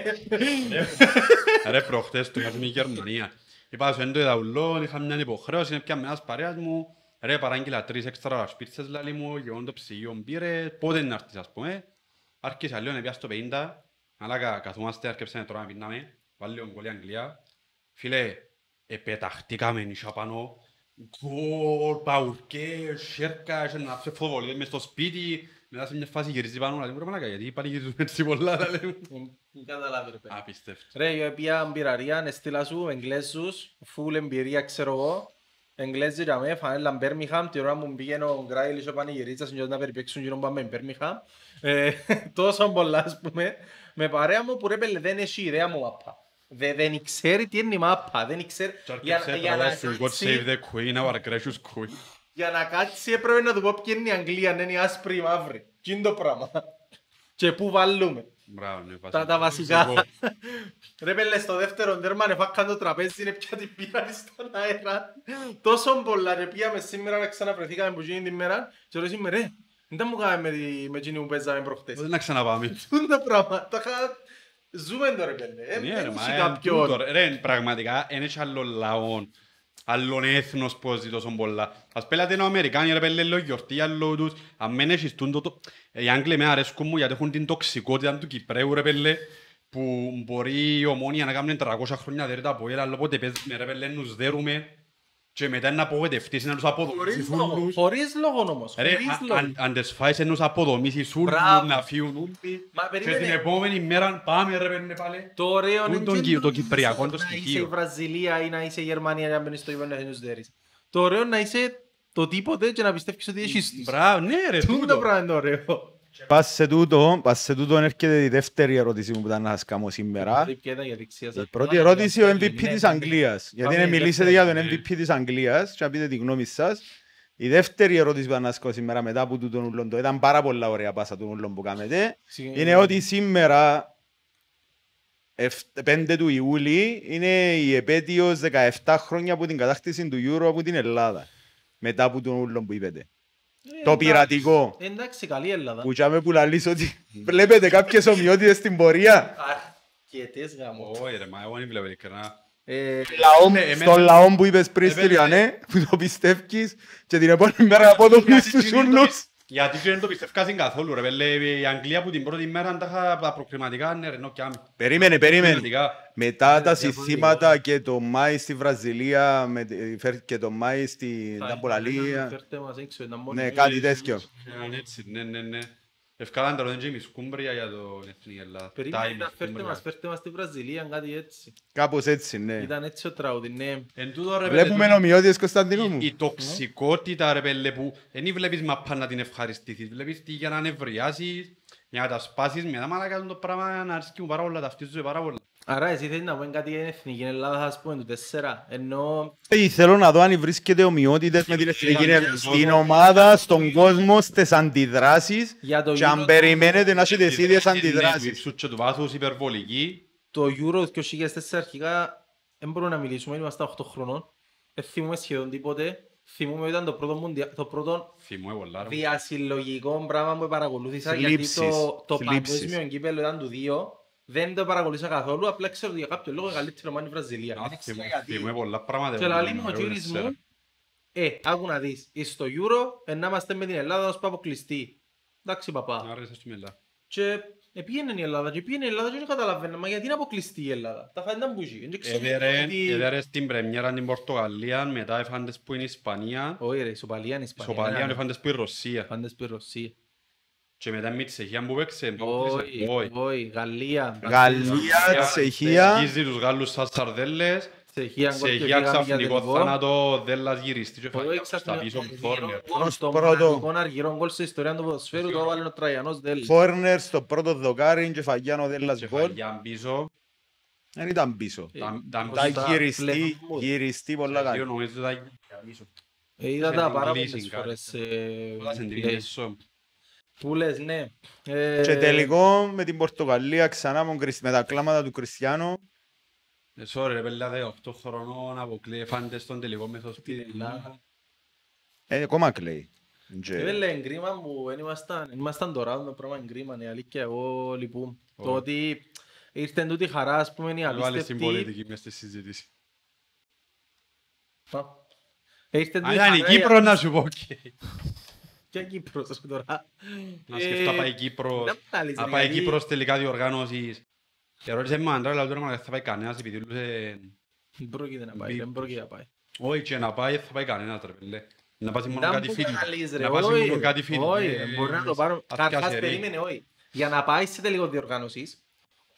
Ρε προχτές το είχαμε η Γερμανία. Είπα σου έντο εδαουλό, είχα μια υποχρέωση, είναι πια με ένας παρέας μου. Ρε παράγγειλα τρεις έξτρα σπίρτσες λάλη μου, και εγώ το ψυγείο μπήρε, πότε να έρθεις ας πούμε. Άρχισα λίγο, πια στο 50, αλλά κα- καθόμαστε, άρχισα να τρώμε, πίναμε, βάλει ο γκολ η Αγγλία. Φίλε, επεταχτήκαμε νησιά πάνω, γκολ, παουρκές, σέρκα, είχε να ψε φοβολίες μες στο σπίτι, μετά σε μια φάση γυρίζει πάνω, λέει, «Ρε μαλάκα, γιατί πανηγυρίζουμε έτσι πολλά, τα λέμε». Δεν καταλάβει ρε παιδί. Απίστευτο. Ρε, εγώ πήγα μπειραρία, έστειλα σου Εγγλέζους, φουλ εμπειρία ξέρω εγώ. Εγγλέζοι για με, φανέλα Μπέρμιχαμ, τη ώρα μου πήγαινε ο Γκράιλ, ο πανηγυρίτσας, και να περιπέξουν γύρω πάμε Μπέρμιχαμ. Ε, Τόσο πολλά, ας πούμε. Με παρέα μου που ρε πέλε, δεν έχει ιδέα μου μάπα. Δε- Δεν ξέρει τι είναι η μάπα, δεν ξέρει. Για, για, να God κάτσει, save the queen, our gracious queen. για να κάτσει έπρεπε να του πω ποια είναι η Αγγλία, αν είναι η άσπρη ή η μαύρη. Τι είναι το πράγμα. Και πού βάλουμε. Μπράβο, ναι, Τα, τα βασικά. Ρε πέλε, στο δεύτερο τέρμα εφάκαν το τραπέζι, είναι πια την πήραν στον αέρα. Τόσο πολλά ρε πήγαμε σήμερα να ξαναβρεθήκαμε που γίνει την μέρα και ρωτήσαμε ρε, δεν τα μου κάναμε με, τη- με εκείνη που παίζαμε προχτές. Δεν να ξαναπάμε. Τούν τα πράγματα, τα είχα... Ζούμε τώρα πέλε. Ε, Ναι, δεν ρε, μα, έχει ε, κάποιον. τούτο, ρε. Ρε, πραγματικά, εν έχει άλλο λαό, άλλον έθνος που ζει τόσο πολλά. Ας πέλατε είναι ο Αμερικάνοι, ρε πέλε, λέω γιορτή, άλλο τους. Αν μεν έχεις τούτο, το- ε, οι Άγγλοι με αρέσκουν μου γιατί έχουν την τοξικότητα του Κυπρέου, ρε πέλε, που μπορεί η ομόνια να κάνουν 300 χρόνια δέρτα από έλα, αλλά πότε παίζουμε, ρε πέλε, νους δέρουμε και μετά να απογοητευτείς, να τους αποδομήσεις Χωρίς λόγο, όλους. χωρίς λόγο όμως. Ρε, χωρίς α- λόγο. αν- αν τις φάεις ενός αποδομήσεις όλους, Μπράβο. να φύγουν όλοι. Μα Και περίμενε. την επόμενη μέρα πάμε ρε πέλε πάλι. Το ωραίο Τούν είναι τον και Κι- το να Κυπριακό είσαι- το να είσαι η στοιχείο. Βραζιλία ή να είσαι η Γερμανία να μπαίνεις στο Ιβάνιο να δέρεις. Το ωραίο είναι να είσαι το τίποτε και να πιστεύεις ότι έχεις τους. Μπράβο, ναι ρε, Τούν το τούτο. πράγμα είναι το ωραίο. Πας σε τούτο, πας σε τούτο έρχεται η δεύτερη ερώτηση μου που ήταν να σας κάνω σήμερα. Δηλαδή, ποια ήταν η αδειξία σας. Η πρώτη ερώτηση, ο MVP Ναι, της ναι. Αγγλίας. Γιατί Πάμε να η μιλήσετε δεύτερη. για τον MVP της Αγγλίας και να πείτε τη γνώμη σας. Η δεύτερη ερώτηση που θα να σας κάνω σήμερα μετά από τούτον ούλον το ήταν πάρα πολλά ωραία πάσα του ούλον που κάνετε. Συγγνώμη. Είναι ότι σήμερα, 5 του Ιούλη, είναι η επέτειος 17 χρόνια από την κατάκτηση του Euro από την Ελλάδα. Μετά από τον ούλον που είπετε. Ε, Το εντάξει. πειρατικό. Εντάξει, καλή Ελλάδα. Που τσάμε που λαλείς ότι βλέπετε κάποιες ομοιότητες στην πορεία. Αρκετές γάμο. Όχι ρε, μα εγώ δεν βλέπω ειλικρινά. Ε, Λαό, Ναι, εμένα- στον λαό που είπες πριν Εμένα- στη Ριανέ, που το πιστεύεις και την επόμενη μέρα αποδομείς τους ούλους. Γιατί και δεν το πιστεύκασαν καθόλου ρε πέλε, η Αγγλία που την πρώτη μέρα τα είχα τα προκριματικά, ναι ρε, νοκιά με. Περίμενε, περίμενε. Προκριματικά. Μετά τα διαφωνώ. συστήματα και το Μάη στη Βραζιλία με τη- φέρ- και το Μάη στην θα- Ταμπολαλία. φέρτε μας έξω, ήταν μόνοι Ναι, μας. κάτι τέτοιο. Ήταν έτσι, ναι, ναι, ναι. Ευκάλαν τα ροδέντια η σκούμπρια για το Εθνική Ελλάδα. Περίμενε, Τα ήταν, φέρτε ημισκούμπρια. μας, φέρτε μας στη Βραζιλία, κάτι έτσι. Κάπως έτσι, ναι. Ήταν έτσι ο τραγούδι, ναι. Εν τούτο, ρε, Βλέπουμε πέλε, ομοιότητες Κωνσταντινού μου. η, η τοξικότητα ρε πέλε που δεν βλέπεις μαπά να την ευχαριστηθείς, βλέπεις τι για να νευριάσεις, για να τα σπάσεις, μετά μαλάκα το πράγμα να αρέσκει μου πάρα πολλά, ταυτίζομαι πάρα πολλά. Άρα εσύ θέλεις να πούμε κάτι για την εθνική Ελλάδας, ας πούμε, του τέσσερα. Ενώ Ε, Θέλω να δω αν βρίσκεται ομοιότητες με την εθνική Ήταν Ελλάδας. και στην κόσμο. ομάδα, στον κόσμο, στις αντιδράσεις για το και αν Euro, περιμένετε να έχετε τις ίδιες Ναι, αντιδράσεις. υψούς και του βάθους υπερβολική. το Euro 2004 αρχικά δεν μπορούμε να μιλήσουμε, ήμασταν 8 χρονών. Δεν θυμούμε σχεδόν τίποτε. Θυμούμε ότι ήταν το πρώτο, μουντια... το πρώτο Θυμούμαι πολλά ρε. διασυλλογικό πράγμα που παρακολούθησα γιατί Θλίψεις, το, το θλίψεις. παγκόσμιο κύπελλο ήταν του 2. Δεν το παρακολούθησα καθόλου, απλά ξέρω ότι για κάποιο λόγο καλύτερο μάτι η Βραζιλία. Α, Δεν ξέρω θυμούμαι- γιατί. Θυμούμαι πολλά πράγματα. Και λαλεί μου ο Εγώ κύρις δεν ξέρω. μου, ε, άκου να δεις, εις στο Euro, ε, να είμαστε με την Ελλάδα ως αποκλειστή. Εντάξει παπά. Άρα είσαι στη μελά. Και ε, πήγαινε η Ελλάδα και πήγαινε η Ελλάδα και δεν καταλαβαίνω, μα γιατί είναι αποκλειστή η Ελλάδα. Τα φάει ήταν μπουζί. Δεν ξέρω Έδερε γιατί- έδερε στην πρεμιέρα την Πορτογαλία, μετά έφαντες που είναι η Ισπανία, Όχι ρε, ισοπαλία είναι Ισπανία. Ισοπαλία ναι. έφαντες που είναι η Ρωσία. Φάντες που η Ρωσία. Και μετά με τη Τσεχία που παίξε. Όχι, Όχι. όχι, Γαλλία. Γαλλία, Τσεχία. Αγγίζει τους Γάλλους σαν σαρδέλες. Τσεχία, γκολ και Τσεχία πήγαμε για ξαφνικό τελικό. θάνατο, δέλλας γυριστή και Όχι, φάγει στα ξαφνικό- πίσω αργυρό κόρνερ. γκολ, Το Πρώτο. μοναδικό αργυρό γκολ στην ιστορία του ποδοσφαίρου το έβαλε ο Τραγιανός Δέλλης. Κόρνερ στο πρώτο δοκάρι και φαγιάνο δέλλας Και γκολ. φαγιάν πίσω. Δεν ήταν πίσω. Ε, Τα- τα- Τα τα γυριστή, φλεφμούς. γυριστή πολλά Δύο καλή. νομίζω τα γυριστή πίσω. Ε, Είδα τα Είχαν πάρα κλείσει πολλές κάτι. φορές. ε, Όλα replay. σεντρικές. Που λες, ναι. Ε, Και τελικό με την Πορτογαλία ξανά με τον Κρισ- με τα κλάματα του Κριστιανού. Ε, sorry ρε παιδιά, 18 χρονών αποκλείε φάντες στον τελικό με στο σπίτι. Ελλάδα. Ε, ακόμα κλαίει. Και- Ε, Βέβαια, εγκρίμα που δεν ήμασταν, ήμασταν τώρα το πράγμα εγκρίμα, η αλήθεια, εγώ λυπούμαι. Το ότι ήρθε τούτη η χαρά, ας πούμε, η Βάλε στην απίστευτη. πολιτική μες στη συζήτηση. Α. Ήρθε Αν τούτη ήταν η χαρά, Κύπρο να σου πω οκ. Ποια Κύπρος ρε, τώρα; Να σκεφτώ Ε, πάει Κύπρος. δεν πάλεις, Να ρε, πάει γιατί- Κύπρος τελικά διοργάνωσης. Ερώτησε μου αν τώρα λαλό τώρα θα πάει κανένας επειδή λούσε Δεν πρόκειται να πάει, Μπι- δεν πρόκειται να πάει. Όχι και να πάει, θα πάει κανένας ρε πέλε. Να πάσει μόνο Ήταν κάτι που φίλοι. καλείς, ρε, Να πάσει όχι, μόνο κάτι φίλοι. Όχι, Ε, μπορεί να το πάρω. ας Καταρχάς πιάσει, ρε. περίμενε, όχι. Για να πάει σε τελικό διοργάνωσης,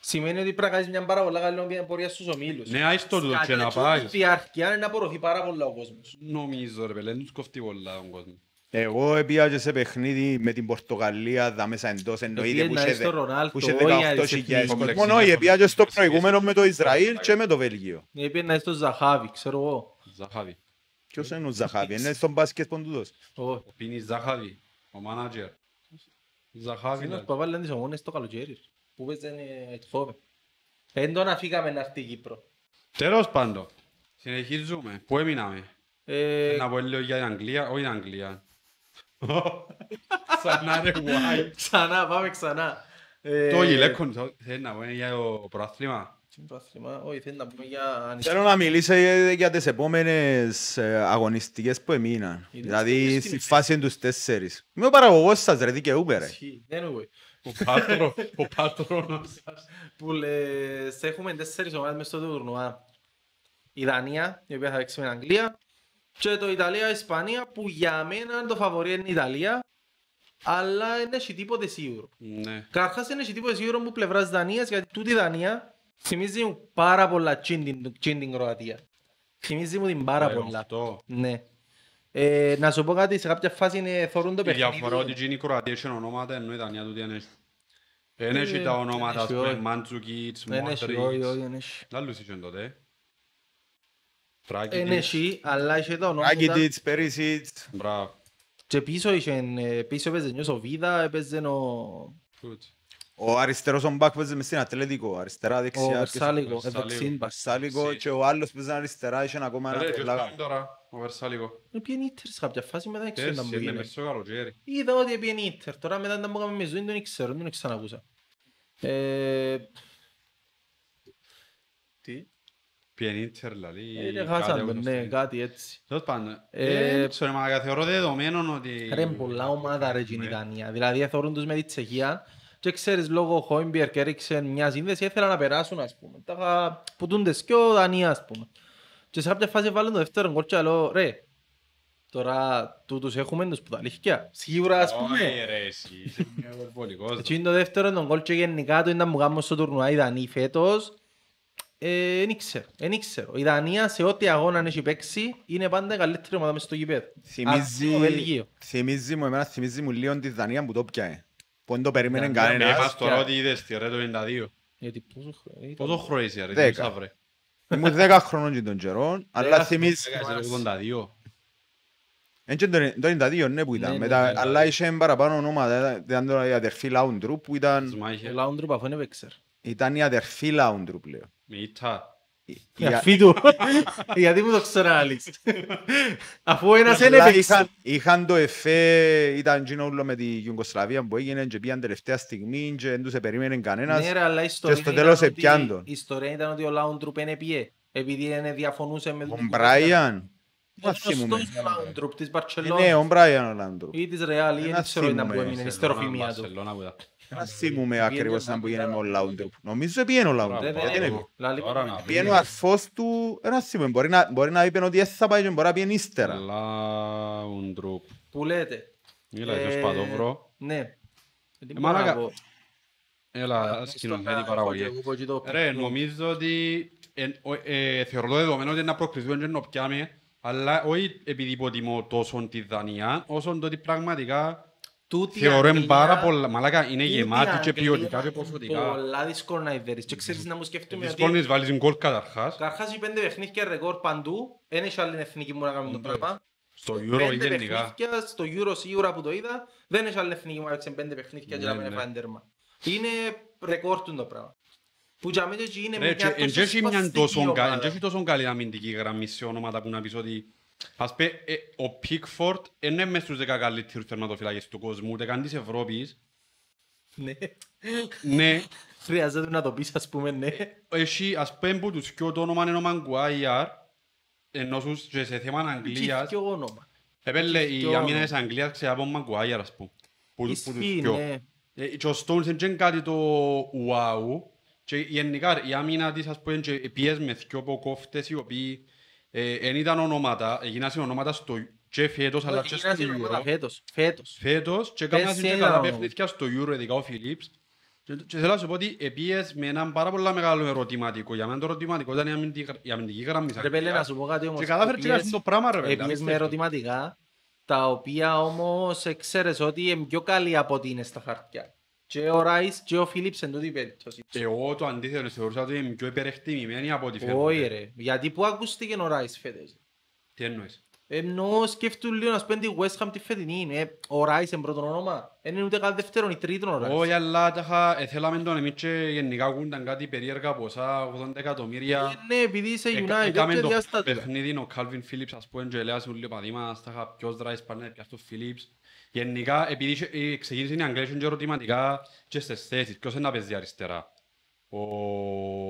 σημαίνει ότι πρέπει να κάνεις μια πάρα πολλά καλή πορείας στους ομίλους. Ναι, άιστο το και να Κατά πάεις. τη διάρκεια είναι να απορροφεί πάρα πολλά ο κόσμος. Νομίζω ρε πέλε, δεν τους κοφτεί πολλά τον κόσμος. Εγώ έπια και σε παιχνίδι με την Πορτογαλία, δα μέσα εντός εννοείται Επειδή που να είχε είσαι στο δε- Ρονάλτο, που είχε όχι, 18.000 αριστερή. κόσμο. Κομπλεξική Όχι, έπια και στο σχέση. προηγούμενο με το Ισραήλ και με το Βέλγιο. Επειδή να είσαι στο Ζαχάβι, ξέρω εγώ. Ζαχάβι. Ποιος είναι ο Ζαχάβη, είναι στον μπάσκετ ποντούδος. Όχι. Ο Πίνης Ζαχάβι, ο μάνατζερ. Ζαχάβι. Εκείνος δηλαδή. που έβαλε τις ομόνες το καλοκαίρι. Που παίζανε Ειτχόβε. Εν τον αφήκαμε να έρθει η Κύπρο. Τέλος πάντων, συνεχίζουμε. Πού έμειναμε; Ε, Να πω λίγο για την Αγγλία, όχι την Αγγλία. Ξανά ρε γουάι. Ξανά, πάμε ξανά. Ε, Το γυλαίκον, το- θέλει να πω είναι για το προάθλημα. τι πρόθυμα, Όχι, θέλει να πούμε για Θέλω να μιλήσω για- για τις επόμενες ε, αγωνιστικές που έμειναν. Είναι Δηλαδή αυτές στη είναι. φάση τους τέσσερις. Είμαι ο παραγωγός σας ρε, δικαιούμαι ρε. Ισχύει. Anyway, Ο πάτρο, ο πάτρονος σας. που λες, έχουμε τέσσερις ομάδες μες στο τουρνουά. Η Δανία, η οποία θα παίξει με την Αγγλία, και το Ιταλία-Ισπανία, που για μένα το φαβορεί είναι η Ιταλία, αλλά δεν έχει τίποτε σίγουρο. Ναι. Καταρχάς δεν έχει τίποτε σίγουρο που πλευράς Δανίας, γιατί τούτη η Δανία θυμίζει μου πάρα πολλά τσιν την- τσιν την Κροατία. Θυμίζει μου την πάρα Ε, πολλά. αυτό. Ναι. Ε, να σου πω κάτι, σε κάποια φάση είναι, θωρούν το Η διαφορά ότι παιχνίδι. γίνει η Κροατία έχει ονόματα, ενώ η Δανία τούτη δεν έχει. Δεν Ε, έχει τα δεν ονόματα, ας έχει, πούμε, όχι. Μάντσουκιτς, Δεν έχει, όχι, όχι, Μόντριτς. δεν έχει. Άλλους είχε τότε. Δεν Τράκητιτς. έχει, αλλά είχε τα ονόματα. Άκητιτς, Περίσιτς. Μπράβο. Και πίσω είχε, ε, πίσω έπαιζε νιός ο Βίδα, έπαιζε ο... Good. Ο αριστερός ο Μπακ παίζει μες στην Ατλέτικο, αριστερά Ο δεξιά. Βερσάλικο, Βερσάλικο. ευεξίν πας. Σάλικο και ο άλλος παίζει αριστερά, είχε ακόμα ένα Ρε, και πελάγα. φτάνει τώρα, ο Βερσάλικο; Έπιεν Ίντερ σε κάποια φάση, μετά δεν ξέρω Πέρσι, να μου είναι γίνει. μες στο καλοκαίρι. Είδα ότι έπιεν Ίντερ, τώρα μετά να μου κάνουμε με ζωή, δεν ξέρω, δεν ξανακούσα. Ε, Τι, Πιεν Ίντερ, δηλαδή. ε, ρε, κάτι χάσαμε, από το ναι, στυλ. κάτι έτσι. Τέλος πάντων, Ε, ε, ξέρω, μα θεωρώ δεδομένον ότι... Ρε, πολλά ομάδα ρε γίνει η Ναι. Δανία. Δηλαδή θεωρούν τους με τη Τσεχία και ξέρεις λόγω Χόιμπιερκ έριξε μια σύνδεση, ήθελα να περάσουν ας πούμε. Τα είχα- που τούντες και ο Δανία ας πούμε. Και σε κάποια φάση βάλουν το δεύτερο γκολ και λέω ρε, τώρα τούτους έχουμε τους που τα αλήθεια. Σίγουρα ας πούμε. Όχι ρε εσύ, είσαι μια υπερβολικός. Έτσι είναι το δεύτερο τον γκολ και γενικά το ήταν να μου κάνουν στο τουρνουά οι Δανείοι φέτος. Ε, δεν ξέρω, δεν ξέρω. Η Δανία σε ό,τι αγώνα έχει παίξει είναι πάντα η καλύτερη ομάδα μες στο γηπέδο. Θυμίζει, Ας το Βέλγιο. θυμίζει μου, εμένα θυμίζει μου λίγο τη Δανία που το πιάνε. Που δεν το περίμενε Δανία, Ε, κανένας. μας τώρα ότι είδες τη ρε το 92. Γιατί πόσο χρόνο ήταν; Πόσο χρόνο ρε, Δέκα. τι θα βρε. Ήμουν 10 χρόνων και των καιρών, αλλά Δέκα θυμίζει... Έκασε ρε 82. Εν και το το 92 ναι που ήταν, Ναι, ναι, μετά- ναι, αλλά ναι. είχε παραπάνω ονόματα. Ήταν τώρα η αδερφή Λάουντρουπ που ήταν, Σμά είχε Ο Λάουντρουπ αφού είναι παίξερ. ήταν η αδερφή Λάουντρουπ λέω. Με ήττα. Η- Η η- αφή του. Γιατί μου το ξέρω άλλης. Αφού ένας είναι Αλλά παίξερ. είχαν, είχαν το εφέ, ήταν εκείνο όλο με τη Ιουγκοσλαβία που έγινε και πήγαν τελευταία στιγμή και δεν τους επερίμενε κανένας. Ναι ρε, αλλά η ιστορία στο ήταν τέλος ότι- επιάν τον. Η ιστορία ήταν ότι ο Λάουντρουπ είναι πιέ. Επειδή είναι διαφωνούσε με Ο τον Μπράιαν, Ο μα θυμούμαι. γνωστός Λάουντρουπ της Ε, Ναι, Μπαρτσελώνας ο Μπράιαν ο Λάουντρουπ. ή της Ρεάλ ή Ένα δεν ξέρω ήταν που θυμούμαι, έμεινε η σε στεροφημία του. Μπαρσελώνα που ήταν. Δεν θυμούμαι ακριβώς αν που έγινε με ο Λάουντρουπ. Νομίζω πήγαινε ο Λάουντρουπ. Δεν- γιατί δεν- είναι. Λάλη- Τώρα να Πήγαινε ο αρφός του, δεν θυμούμαι. Μπορεί να- Μπορεί να είπε ότι δεν θα πάει και μπορεί να πήγαινε ύστερα. Λάουντρουπ. Που λέτε. Μίλα, Ε, είσαι σπατόβρο. Ναι. Τι Ε, μπορώ να μαλάκα, πω. Έλα, σκηνοθέτη παραγωγή. Εγώ πω και το- Ρε, νομίζω ότι εν- ο- ε, θεωρώ το δεδομένο ότι να προκριθούμε και να πιάμε, αλλά όχι επειδή υποτιμώ τόσο τη Δανία, όσο το ότι πραγματικά Τούτη η θεωρώ Αγγλία- πάρα πολλά, μαλάκα είναι τούτη η γεμάτη και Αγγλία ποιοτικά και είναι ποσοτικά. Πολλά δύσκολο να ιδέρεις. Και ξέρεις να μου σκεφτούμε ότι Δύσκολο να βάλεις γκολ καταρχάς. Καταρχάς οι πέντε παιχνίδια ρεκόρ παντού, δεν έχει άλλη εθνική που να κάνει το Ναι. πράγμα. Στο Euro Πέντε ή γενικά. παιχνίδια, στο Euro σίγουρα που το είδα, δεν έχει άλλη εθνική που να παίξει πέντε παιχνίδια και Ναι, να μην ναι. έφανε τέρμα. Είναι ρεκόρ του το πράγμα. Που για μένα και είναι Ρε, μια και εν τόσο και έχει μια σπαστική τόσο κα- εν ομάδα. και έχει τόσο καλή αμυντική γραμμή σε ονόματα που να πεις ότι Ας πούμε, ε, ο Πίκφορτ είναι μες στους 10 καλύτερους τερματοφυλάκες του κόσμου, ούτε καν της Ευρώπης. Ναι. Ναι, Χρειάζεται να το πεις ας πούμε ναι. έχει, ας πούμε, που τους πιο το όνομα είναι ο Μαγκουάιαρ, ενώ στους και σε θέμα Αγγλίας, Και όνομα; επέλε η ποιο άμυνα όνομα; της Αγγλίας ξέρει από Μαγκουάιαρ, ας πούμε. Που, που τους Ισχύει, πιο. ναι. Ε, Και ο Stones δεν είναι κάτι το wow, Και γενικά η άμυνα της ας πούμε και πιες με δυο ποκόφτες οι οποίοι ε, εν ήταν ονόματα, έγιναν ονόματα στο και φέτος αλλά και στο Έγιναν ονόματα Euro. Φέτος, φέτος. Φέτος και Πες έκαναν και ένα καλά όνομα. παιχνίδια στο Euro, ειδικά ο Φιλίπς. Και, και θέλω να σου πω ότι επίες με έναν πάρα πολύ μεγάλο ερωτηματικό. Για μένα το ερωτηματικό ήταν η αμυντική, η αμυντική γραμμή. Ρε πέλε να σου πω κάτι όμως. Και κατάφερε και Επίες- να το πράγμα ρε παιδί. Επίσης με απίστευτο. ερωτηματικά, τα οποία όμως ξέρεις ότι είναι πιο καλή από ό,τι είναι στα χαρτιά. Και ο Ράις και ο Φίλιπς εν τούτη περίπτωση. Εγώ το αντίθετο θεωρούσα ότι είναι πιο υπερεκτιμημένοι από ό,τι φαίνεται. Όχι ρε, γιατί πού ακούστηκε ο Ράις φέτος; Τι εννοείς; Ενώ σκέφτου λίγο να σπένει τη West Ham τη φετινή. Ε, ο Ράις είναι πρώτο όνομα. Δεν είναι ούτε καν δεύτερον ή τρίτον ο Ράις. Όχι, αλλά τάχα, ε, θέλαμε τον εμείς και γενικά ακούνταν κάτι περίεργα ποσά, 80 εκατομμύρια. Ε, Ναι, επειδή είσαι Ε, United Έκαμε και το διάστατα. παιχνίδι ο Calvin Phillips, ας πούμε, και λέει όλοι οι παδί μας, τάχα ποιος δράει πάνε πια στο Phillips. Γενικά, επειδή είχε- ε, ξεκίνησε η Αγγλία, είχε και ερωτηματικά και στις θέσεις. Ποιος είναι να παίζει αριστερά; Ο...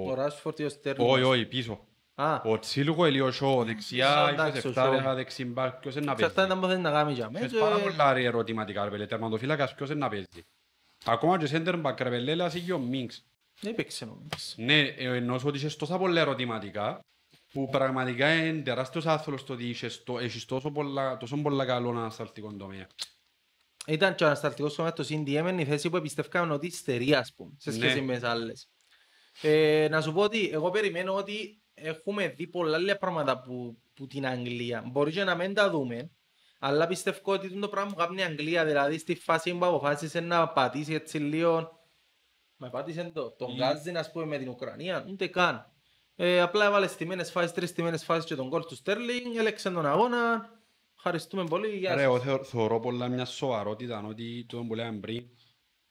Ο Ράσφορτ ή ο Στέρλινγκ. Όχι, όχι, πίσω. Α, Ο Τσίλγο, Ελίο Σο, δεξιά, εντάξει, ο 27, Shaw. δεξιμπάκ, ποιος είναι να αυτά παίζει; ήταν που θέλει να κάνει για μένα. Έχεις πάρα πολλά ρε ερωτηματικά, ρε παιδί, τερματοφύλακας, ποιος είναι να παίζει; Ακόμα και center back, ρε παιδί, λέει και ο Μίνξ. Δεν έπαιξε όμως. Ναι, ε, εννοώ ότι είχες τόσα πολλά ερωτηματικά που πραγματικά είναι τεράστιος άθλος το ότι είχες το- έχεις τόσο πολλά, τόσο πολλά καλό ανασταλτικό τομέα. Ήταν και ο ανασταλτικός κομμάτι το CDM είναι η θέση που εμπιστεύκαμε ότι στερεί ας πούμε, σε σχέση Ναι. με τις άλλες. Ε, να σου πω ότι εγώ περιμένω ότι έχουμε δει πολλά άλλα πράγματα που, που την Αγγλία. Μπορεί και να μην τα δούμε, αλλά πιστεύω ότι το πράγμα που κάνει η Αγγλία, δηλαδή στη φάση που αποφάσισε να πατήσει έτσι λίγο Μα πάτησε το, τον Γκάζιν ας πούμε με την Ουκρανία, ούτε καν. Ε, απλά έβαλε στιμένες φάσεις, τρεις στιμένες φάσεις και τον κόλ του Στέρλινγκ, έλεξε τον αγώνα. Ευχαριστούμε πολύ, γεια Ρε, σας. εγώ θεω- θεωρώ πολλά μια σοβαρότητα ότι το που λέγαμε πριν,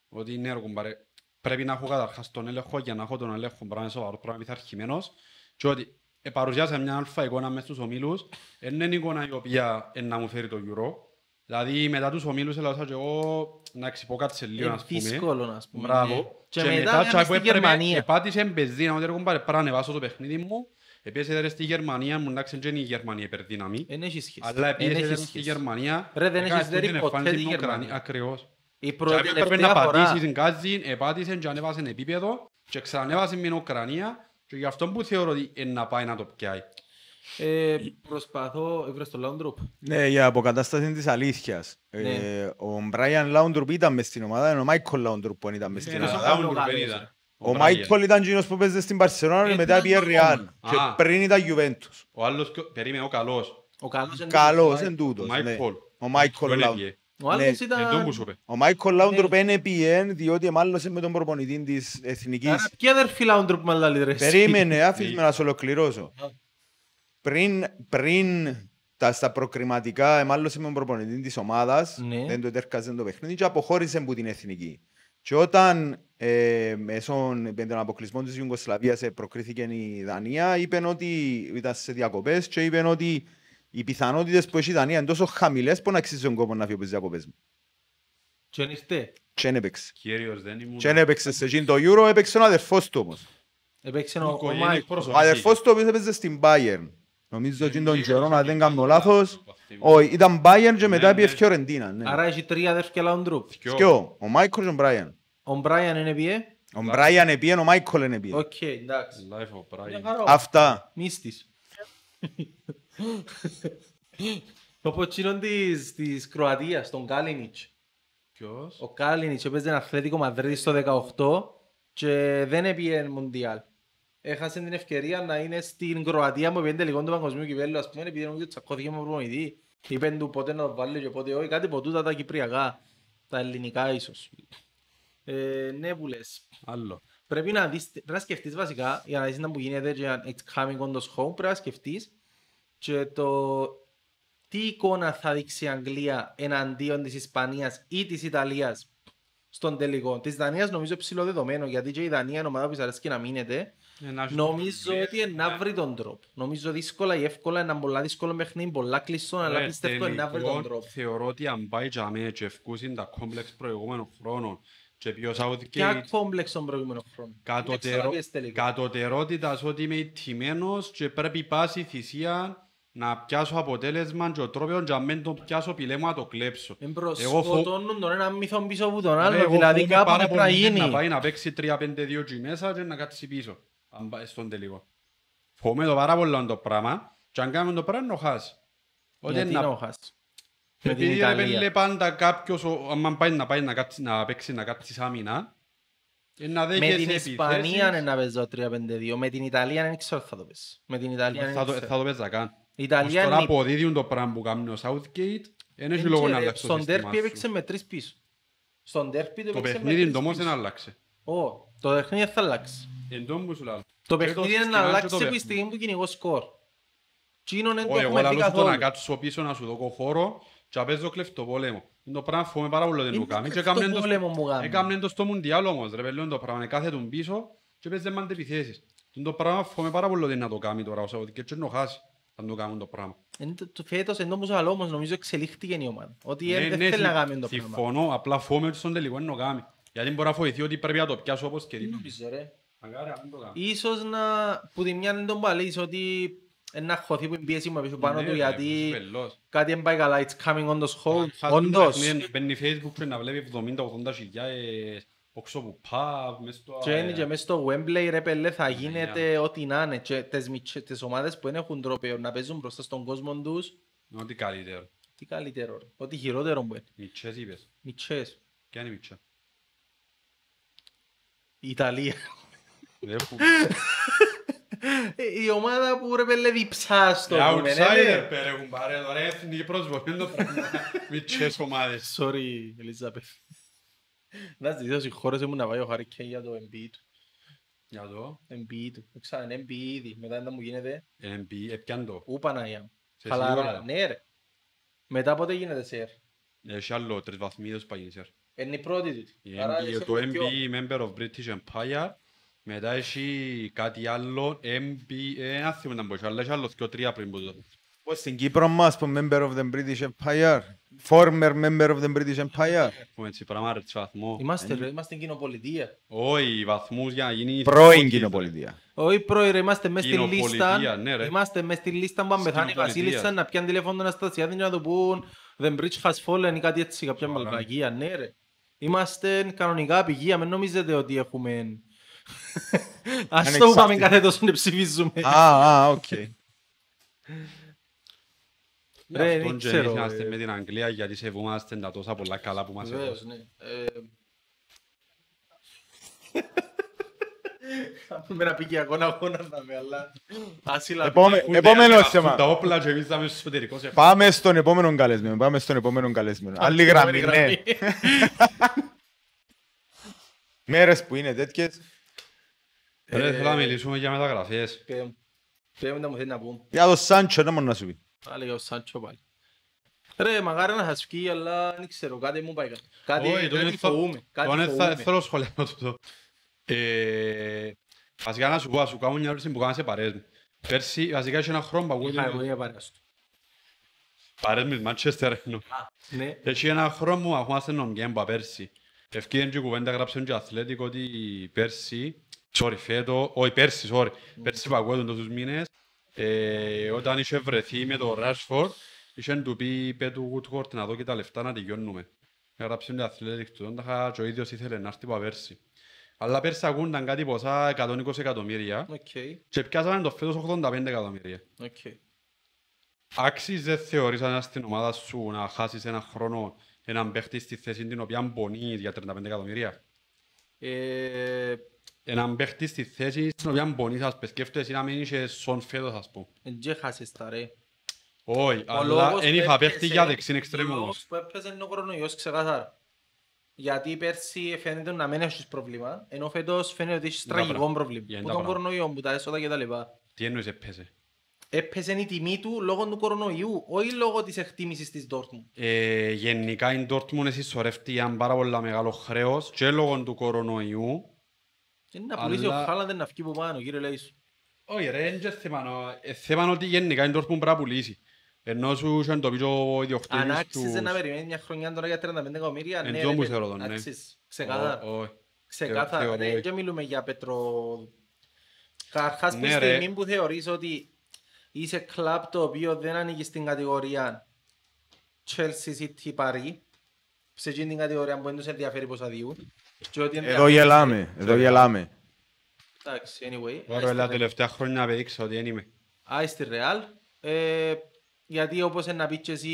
ότι ναι ρε κουμπάρε, πρέπει να έχω καταρχάς τον έλεγχο για να έχω τον έλεγχο πρέπει να είναι σοβαρός, πρέπει να είμαι πειθαρχημένος και ότι ε, παρουσιάσα μια αλφα εικόνα μες στους ομίλους, δεν είναι εικόνα η οποία ε, να μου φέρει το Euro. Δηλαδή μετά τους ομίλους έλαβα και εγώ να ξυποκάτσε λίγο Είναι ας πούμε. δύσκολο να πούμε. Μπράβο. ναι. Και μετά τσάι κάμε που στη έπρεπε, Γερμανία. Επάτησε μπεζίνα, ότι ρε κουμπάρε, πρέπει να ανεβάσω το παιχνίδι μου. Επίσης έδερε στη Γερμανία, μου εντάξει δεν είναι η Γερμανία υπερδύναμη. Δεν έχει σχέση. Αλλά Δεν επίσης έχει έδερε στη σχέση. Γερμανία. Ρε, δεν έκανε έχεις αυτή δει την ποτέ εμφάνιση τη στην Ουκρανία. Γερμανία. Ακριβώς. Η Και πρώτη έπρεπε τελευταία να φορά. πατήσεις την Γκάζιν, επάτησε και ανέβασε επίπεδο και ξανανέβασε με την Ουκρανία και γι' αυτό που θεωρώ ότι είναι να πάει να το πιάει. Ε, προσπαθώ, έβρες το Λάουντρουπ. Ναι, για αποκατάσταση της αλήθειας. Ε, Ναι. ο Μπράιαν Λάουντρουπ ήταν μες στην ομάδα, ενώ ο Μάικολ Λάουντρουπ που ήταν μες στην Ένας ομάδα. Άλλο Λάουντρουπ καλός, ήταν. ρε. Ο Brian. Μάικολ ήταν εκείνος που παίζε στην Μπαρσελόνα Ε, και μετά ήταν πήγε το Ρεάλ. όνομα; Και Α. πριν ήταν Juventus. Ο άλλος, ποιο- περίμενε, ο καλός. Ο καλός είναι Καλός το- εν τούτος. Ο ναι. Μάικολ. Ο Μάικολ Ποιο Λάουντρουπ. έλεγε. Ο άλλος Ναι, ήταν... Εν τόν που σου είπε. Ο Μάικολ Λάουντρουπ είναι πιέν διότι εμάλλωσε με τον προπονητή της Άρα Εθνικής. ποια αδερφή Λάουντρουπ με άλλα ρε. Περίμενε, άφησε με να σου ολοκληρώσω. Α. Πριν, πριν τα στα προκριματικά εμάλλωσε με τον προπονητή της ομάδας, Ναι. δεν το ετέρκαζε το παιχνίδι και αποχώρησε από την Εθνική. Και όταν ε, μέσω με τον αποκλεισμό της Ιουγκοσλαβίας ε, προκρίθηκε η Δανία, είπε ότι ήταν σε διακοπές και είπε ότι οι πιθανότητες που έχει η Δανία είναι τόσο χαμηλές που να αξίζει τον κόπο να φύγει από τις διακοπές μου. Και αν ήρθε. Και δεν έπαιξε. Κύριος δεν ήμουν. Και δεν έπαιξε σε εκείνο το Euro, έπαιξε ο αδερφός του όμως. Έπαιξε ο- ο Οικογένεια Μάικ. εκπρόσωπη. Ο αδερφός του οποίος έπαιζε στην Bayern. Νομίζω ότι τον καιρό, να δεν κάνω λάθος. Όχι, ήταν Bayern και μετά Ναι, πήγε ναι. Φιωρεντίνα. ναι. Άρα έχει τρία αδερφιά Λάουντρουπ. Ποιο; Ποιο, ο Μάικολ και ο Μπράιαν. Ο Μπράιαν εν επήε. Ο Μπράιαν επήε, ο Μάικολ εν επήε. Οκ, εντάξει. Life of Brian. Μια χαρά. Αυτά. Μύστης. Όπως τζείνον της, της Κροατίας, τον Κάλινιτς. Ποιος; Ο Κάλινιτς έπαιζεν Ατλέτικο Μαδρίτη στο 18 και δεν επήε Μουντιάλ. Έχασε την ευκαιρία να είναι στην Κροατία που πήγαινε τελικό του παγκοσμίου κυπέλλου, ας πούμε, επειδή νομίζω τσακώθηκε με προπονητή. Είπεν του πότε να το βάλει και πότε όχι, κάτι από τούτα τα κυπριακά, τα ελληνικά ίσως. Ε, ναι που λες. Άλλο. Πρέπει να, δεις, πρέπει να σκεφτείς βασικά, για να δεις να που γίνεται και αν it's coming on the home, πρέπει να σκεφτείς και το τι εικόνα θα δείξει η Αγγλία εναντίον της Ισπανίας ή της Ιταλίας στον τελικό. Της Δανίας νομίζω ψηλό δεδομένο, γιατί και η Δανία είναι ομάδα που της αρέσει να μείνεται. Ε, να έχεις Νομίζω το- ότι να βρει τον τρόπο. Νομίζω δύσκολα ή εύκολα, είναι ένα πολλά δύσκολο παιχνίδι, πολλά κλειστό, αλλά Ρε, πιστεύω να βρει τον τελικό, τρόπο. Θεωρώ ότι αν πάει για μέ και ευκούσιν τα κόμπλεξ προηγούμενων χρόνων και πει ο Ποια Southgate κόμπλεξ τον προηγούμενο χρόνο. κατωτερο- Δεν ξαναπιες τελικό. κατωτερότητας ότι είμαι τιμένος και πρέπει πάση θυσία να πιάσω αποτέλεσμα και ο τρόπος και αν μην το πιάσω πηλέμω να το κλέψω. Εν Εγώ φο- προσκοτώνουν τον ένα μύθο πίσω από τον Ρε, άλλο, εγώ δηλαδή φοβούμαι κάπου πάρα πρέπει να πολύ γίνει. Να πάει να παίξει 3-5-2 εκεί μέσα και να κάτσει πίσω. Αν πάει στον τελικό. Φοβούμαι το πάρα πολύ το πράγμα και αν κάνουμε το πράγμα να το χάσει. Ότι Γιατί να- να χάσει. Με την Επειδή ρε πέλε Ιταλία. πάντα κάποιος, ο- άμα πάει να πάει να, κάτσει, να παίξει να κάτσει άμυνα, ε, να Με δέχεσαι την Ισπανία επιθέσεις, είναι να παίζω 3-5-2. Με την Ιταλία δεν ξέρω θα το πες. Με την Ιταλία δεν θα το, ξέρω. θα το παίζα καν. Η Ως Ιταλία τώρα είναι... αποδίδουν το πράγμα που κάνει ο Southgate, δεν έχει Εν λόγο και, να ρε, αλλάξει το Στον σύστημα τέρπι έπαιξε σου. με τρεις πίσω. Στον τέρπι το Το έπαιξε με παιχνίδι τρεις όμως δεν πίσω. άλλαξε. Ω, το παιχνίδι δεν θα αλλάξει. Εν τω που σου λέω. Το Και παιχνίδι είναι σύστημα να και αλλάξει το από τη παιχνίδι. στιγμή που κυνηγώ σκορ. Τσίνον δεν το Όχι, εγώ έχουμε δει λαλώ σου το να καθόλου. κάτσω πίσω να σου δω χώρο και να παίζω κλεφτοπόλεμο. Είναι το πράγμα φοβούμαι πάρα πολύ δεν το Είναι κάνει. το Και έκαμνε το- κλεφτοπόλεμο μου κάνει. Έκαμνε το στο Μουντιάλ όμως ρε παιδί, είναι το πράγμα. Κάθε του πίσω και παίζει μάντε επιθέσεις. Είναι το πράγμα φοβούμαι πάρα πολύ δεν να το κάνει τώρα ο Σαουδικέ και να το χάσει. Αν το κάνουν το πράγμα. Εν το- το Φέτος εν όμως αλλά όμως νομίζω εξελίχθηκε η ομάδα. Ότι ε, Ναι, δεν ναι, θέλει να συμ- κάνει το πράγμα. Συμφωνώ, απλά φοβούμαι ότι στον τελικό είναι να το κάνει. Γιατί μπορεί να φοηθεί ότι πρέπει να το πιάσω όπως και δίπλα. Νομίζω, ρε; Μακάρι, αν το κάνεις. Ίσως να... που τη μια είναι τον παλείς ότι ε, να χωθεί που η πίεση μου πίσω πάνω Ναι, του ρε, γιατί είσαι πελός. κάτι δεν πάει καλά. It's coming on the hold. Χάσει το Όντως. παιχνίδι, Μπαίνει facebook και να βλέπει 70-80 χιλιάδες όξο που pub, μες στο Και είναι αέρα. και μέσα στο Wembley ρε πέλε θα Ναι, γίνεται ό,τι να είναι. Και τις, μητσ- τις ομάδες που δεν έχουν τρόπαιο να παίζουν μπροστά στον κόσμο τους, Ό,τι καλύτερο. τι καλύτερο ρε. Ό,τι χειρότερο που είναι. Μητσές είπες. Μητσές. Ποια είναι η μητσά. Η Ιταλία. Δεν έχουμε. Ε, Η ομάδα που ρε πέλε διψά στο Ε, πούμε, ναι, outsider ναι. πέρα έχουν πάρει τώρα εθνική πρόσβολη, είναι το πράγμα. Μητσές ομάδες. Sorry, Ελίζαπεθ. Να ζητήσω συγχώρεσαι μου να πάει ο Harry Kane για το MBE του. Για το; MBE του. Το ξέρω, είναι MBE ήδη. Μετά να μου γίνεται. NB, έπιαν το. Ού Παναγιά μου. Σε Χαλαρά. σίγουρα. Ναι ρε. Μετά πότε γίνεται σερ. Έχει άλλο τρεις βαθμίδες παγίνησερ. Είναι η πρώτη του. Η Άρα NB είσαι Το πιο- MB Member of British Empire. Μετά έχει κάτι άλλο. MB, ε, ένα θυμάμαι να πω, αλλά έχει άλλος δυο τρία πριν που το. Πώς στην Κύπρο μας, που member of the British Empire. Former member of the British Empire. Έχουμε έτσι πράγμα ρε, τις βαθμό. Είμαστε ρε, είμαστε κοινοπολιτεία. Όχι, βαθμούς για να γίνει... Πρώην κοινοπολιτεία. Όχι πρόεδρε, είμαστε μες στην Κοινοπολιτεία, λίστα. ναι, ρε. Είμαστε μες στην λίστα που αν πεθάνει η Κοινοπολιτεία. Βασίλισσα να πιάνει τηλέφωνο τον Αναστασιάδη και να του πούν The bridge has fallen ή κάτι έτσι, κάποια Καλά. μαλακία. Ναι ρε. Είμαστε κανονικά αποικία, μην νομίζετε ότι έχουμε... Ας το Ανεξάρτητα. πάμε κάθε τόσο να ψηφίζουμε. Α, α, οκ. Ρε, Αυτόν δεν και ξέρω, είμαστε ε. με την Αγγλία γιατί σεβούμαστε τα τόσα πολλά καλά που μας Βεβαίως, έδωσαν. ναι. Ε, Κάνουμε ένα πικιακό αγώνα θα με, αλλά... Άσυλα. Επόμε- Που Επόμενο διάγραφουν θέμα. Τα όπλα και εμείς θα είμαστε στο εσωτερικό σε Πάμε στον επόμενο καλεσμένο. Πάμε στον επόμενο καλεσμένο. Άλλη γραμμή, ναι. Μέρες που είναι τέτοιες. Ρε, θέλω να μιλήσουμε για μεταγραφές. Πρέπει να μου θέλει να πούμε. Για το Σάντσο, να μόνο να σου πει. Άλλα για ο Σάντσο πάλι. Ρε, μαγάρα να σας βγει, αλλά δεν ξέρω, κάτι μου πάει κάτι. Κάτι, Όχι, τον κάτι θα- φοβούμαι. Κάτι τον θα- φοβούμαι. Θέλω σχολιάσω τούτο. Ε, Βασικά να σου πω, να σου κάνω μια ερώτηση που κάνεις σε παρέες μου. Πέρσι, βασικά είχε ένα χρόνο που Είχα εγώ ακούγεται για παρέας του. παρέες με Manchester εννοώ. Ναι. Έχει ένα χρόνο που ακούμαστε νομιέμπα πέρσι. Ευκαιρία και η κουβέντα γράψε και ο Αθλέτικο ότι πέρσι, sorry, φέτο, όχι πέρσι, sorry, πέρσι που ακούγεται τόσους μήνες, ε, όταν είχε βρεθεί με το Rashford, είχε του πει, είπε του Woodward να δω και τα λεφτά να τελειώνουμε. Έγραψε το Αθλέτικο του, τον και ο ίδιος ήθελε να έρθει από πέρσι. Αλλά πέρσι ακούνταν κάτι ποσά 120 εκατομμύρια Οκ, και πιάσαμε το φέτος 85 εκατομμύρια. οκ. Άξιζες θεωρείς αν στην ομάδα σου να χάσεις ένα χρόνο έναν παίχτη στη θέση την οποία μπονείς για 35 εκατομμύρια; Ε, Έναν παίχτη στη θέση στην οποία μπονείς, ας πες, σκέφτεσαι να μην είσαι σον φέτος, ας πούμε. εν και χάσες τα ρε. Όχι, Ο αλλά λόγος δεν που είχα έπαιζε- παίχτη για δεξίν Ο εξτρέμου λόγος όμως. που έπαιζε είναι ο κορονοϊός ξεκάθαρα. Γιατί πέρσι φαίνεται να μην έχεις πρόβλημα, ενώ φέτος φαίνεται ότι έχεις Είναι τα τραγικό πράγματα. πρόβλημα. Είναι Που τα τον πράγματα. κορονοϊό, που τα έσοδα και τα λοιπά. Τι εννοείς έπαιζε; Έπαιζε η τιμή του λόγω του κορονοϊού, όχι λόγω της εκτίμησης της Dortmund. Ε, γενικά η Dortmund εσυσσωρεύτηκε ένα πάρα πολύ μεγάλο χρέος και λόγω του κορονοϊού. Είναι να πουλήσει ο Αλλά- Χάλαντ να βγει από πάνω, κύριε Λέησου. Όχι ρε, είναι και θέμα, νο- ε, θέμα είναι ότι γενικά η Dortmund πρέπει να πουλήσει. Ενώ σου είχε το πεις και ο ιδιοκτήτης Αν του... άξιζε να περιμένει μια χρονιά τώρα για 35 εκατομμύρια, Εν ναι, τω ρε, που παιδί, θεωρώ τον, ναι. άξιζε. Ξεκάθαρα. Ω- όχι. Ξεκάθαρα. θεωρώ, Ναι, όχι. και μιλούμε για πετρο... Καρχάς που Ναι, τη ρε. στιγμή που θεωρείς ότι είσαι κλαμπ το οποίο δεν ανήκει στην κατηγορία Chelsea City Paris, σε εκείνη την κατηγορία που δεν τους ενδιαφέρει πόσα διούν. Και ότι Εδώ ενδιαφέρει- γελάμε, εδώ γελάμε. Εντάξει, anyway. Τώρα άι τα στη- τελευταία χρόνια απέδειξα ότι δεν είμαι. Άι στη Real. Ε, γιατί όπως να πεις και εσύ,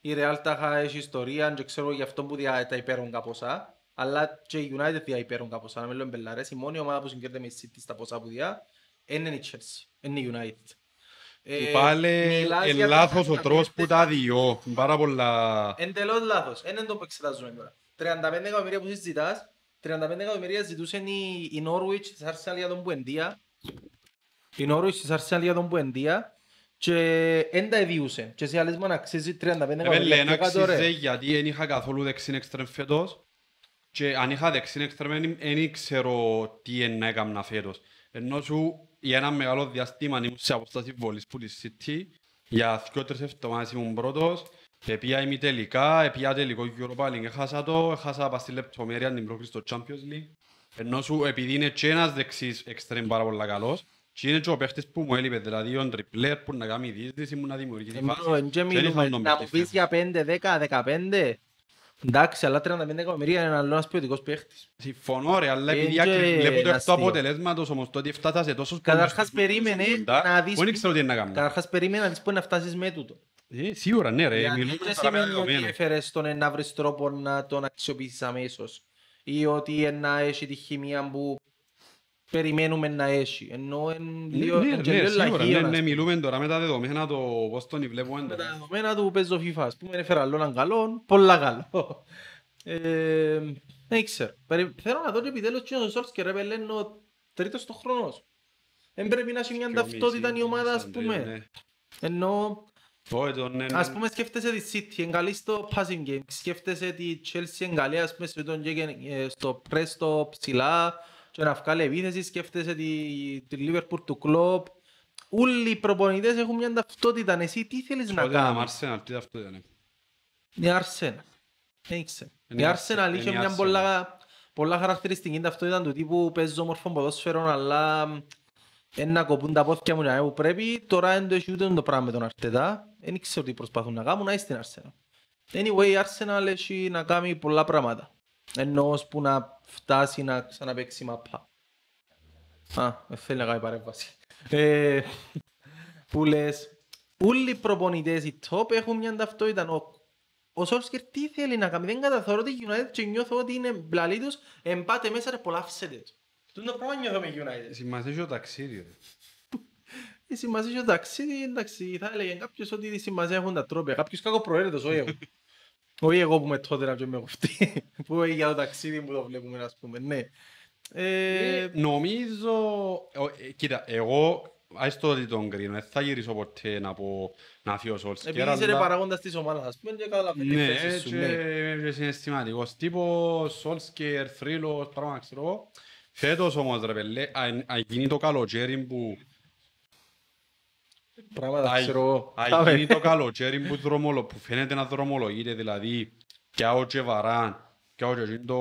η Real τα έχει ιστορία και ξέρω γι' αυτό που δια, τα υπέρογκα ποσά. Αλλά και η United δια υπέρογκα ποσά. Να μην λέμε μπελάρες. Η μόνη ομάδα που συγκρίνεται με η City στα ποσά που δια είναι η Chelsea. Είναι η United. Ε, Πάλι μιλάς είναι για λάθος ο 35 τρόπος που τα διώ. Πάρα πολλά... Εντελώς λάθος. Είναι το που εξετάζουμε τώρα. 35 εκατομμύρια που συζητάς, 35 εκατομμύρια ζητούσαν η, η Norwich της Arsenal για τον Πουεντία. Η Norwich της Arsenal για τον Πουεντία και δεν τα εδιούσαν. Και σε άλλες μόνο αξίζει 35 Επέλε, εκατομμύρια. ένα Πιο κάτω, ρε. αξίζει γιατί δεν είχα καθόλου δεξίν εξτρέμ φέτος και αν είχα δεξίν εξτρέμ δεν ξέρω τι είναι να έκανα φέτος. Ενώ σου για ένα μεγάλο διάστημα ήμουν σε αποστάση βολής που τη City για δύο-τρεις εβδομάδες ήμουν πρώτος Επία ημιτελικά, επία τελικό Europa League, έχασα το, έχασα πας στη λεπτομέρεια την πρόκληση στο Champions League. Ενώ σου επειδή είναι και ένας δεξής εξτρέμ πάρα πολλά καλός και είναι και ο παίχτης που μου έλειπε, δηλαδή ο τριπλέρ που να κάνει διείσδυση, που να δημιουργήσει Εμπρό, φάσεις. εν και Δεν είχα μιλούμε, τον να μου παίχτη πεις για 5, 10, 15. Εντάξει, αλλά 35 εκατομμύρια είναι ένας ποιοτικός παίχτης. Συμφωνώ ρε, αλλά Ε, επειδή και άκρη- βλέπω το είναι εκ του αστείο. αποτελέσματος όμως το ότι έφτασα σε τόσους Καταρχάς πολλούς περίμενε κοντά, να δεις που δεν ξέρω τι είναι να κάνω. Καταρχάς περίμενα να δεις πού να φτάσεις με τούτο. Ε, Σίγουρα ναι ρε, Γιατί μιλούμε δεν τώρα με σημαίνει ότι δεδομένα. έφερες τον να βρεις τρόπο να τον αξιοποιήσεις αμέσως ή ότι να έχει τη χημεία που περιμένουμε να έχει. Ενώ εν Ναι, λίγο, ναι, εν και ναι, λίγο σίγουρα, ναι, λαγίων, ας ναι, πούμε. μιλούμε τώρα με τα δεδομένα το πώς τον βλέπουμε Με τα τώρα. δεδομένα του που παίζω FIFA, ας πούμε, έφερα άλλο έναν καλό, πολλά καλό. Ε, Δεν ξέρω. Περι- Θέλω να δω και επιτέλους και ο Σόλσκερ ρε πέλε, είναι ο τρίτος στο χρόνος. Δεν πρέπει να έχει μια Πιο ταυτότητα η μισή, ομάδα, ας σαν πούμε. τρία, ναι. Ενώ Όχι, το ναι, ναι. Ας πούμε σκέφτεσαι τη City, είναι καλή στο passing game, σκέφτεσαι τη Chelsea, είναι καλή ας πούμε στο, τον και- ε, στο press στο ψηλά και να βγάλει επίθεση, σκέφτεσαι τη, τη Liverpool του Klopp. Όλοι οι προπονητές έχουν μια ταυτότητα, εσύ τι θέλεις να Τότε να κάνεις; Arsenal, τι αυτό ήταν. Η Arsenal. Δεν ξέρω. Η Είναι η Arsenal Arsenal, είχε είναι η μια Arsenal. πολλά, πολλά χαρακτηριστική ταυτότητα του τύπου παίζω όμορφο ποδόσφαιρο αλλά να κοπούν τα πόθηκια μου να που πρέπει. Τώρα δεν το έχει ούτε το πράγμα με τον Αρτετά. Δεν ξέρω τι προσπαθούν να κάνουν, να είσαι στην Arsenal. Anyway, η Arsenal έχει να κάνει πολλά πράγματα. Ενώ ώσπου να φτάσει να ξαναπαίξει μαπά. Α, δεν θέλει να κάνει παρέμβαση. Ε, που λες, όλοι οι προπονητές, οι top έχουν μια ταυτότητα. Ο, ο Σόλσκερ τι θέλει να κάνει, δεν καταθωρώ τη United και νιώθω ότι είναι μπλαλί τους, εμπάτε μέσα ρε απολαύσετε το. Αυτό το πράγμα νιώθω με United. Σημασία έχει το ταξίδι. Ρε. Η σημασία στο ταξίδι, εντάξει, θα έλεγε κάποιος ότι η σημασία έχουν τα τρόπια. Κάποιος κακοπροαίρετος, όχι εγώ. όχι εγώ που με τότε να με κοφτεί. που για το ταξίδι που το βλέπουμε, ας πούμε, ναι. Ε, Νομίζω, ε, ε, κοίτα, εγώ, ας το ότι τον κρίνω, δεν θα γυρίσω ποτέ να πω να φύγω ο Σόλσκερ, επειδή είσαι ρε αλλά- παραγόντας της ομάδας, ας πούμε, και καταλαβαίνω τη Ναι, θέση σου, και ναι. και συναισθηματικός τύπος, Σόλσκερ, θρύλος, πράγμα ξέρω εγώ. Φέτος όμως ρε πέλε, αν αν γίνει το καλοκαίρι που Πράγματα αν- ξέρω εγώ. αν γίνει το καλοκαίρι που, δρομολο, που φαίνεται να δρομολογείται, δηλαδή και ο Τσεβαράν, και ο και το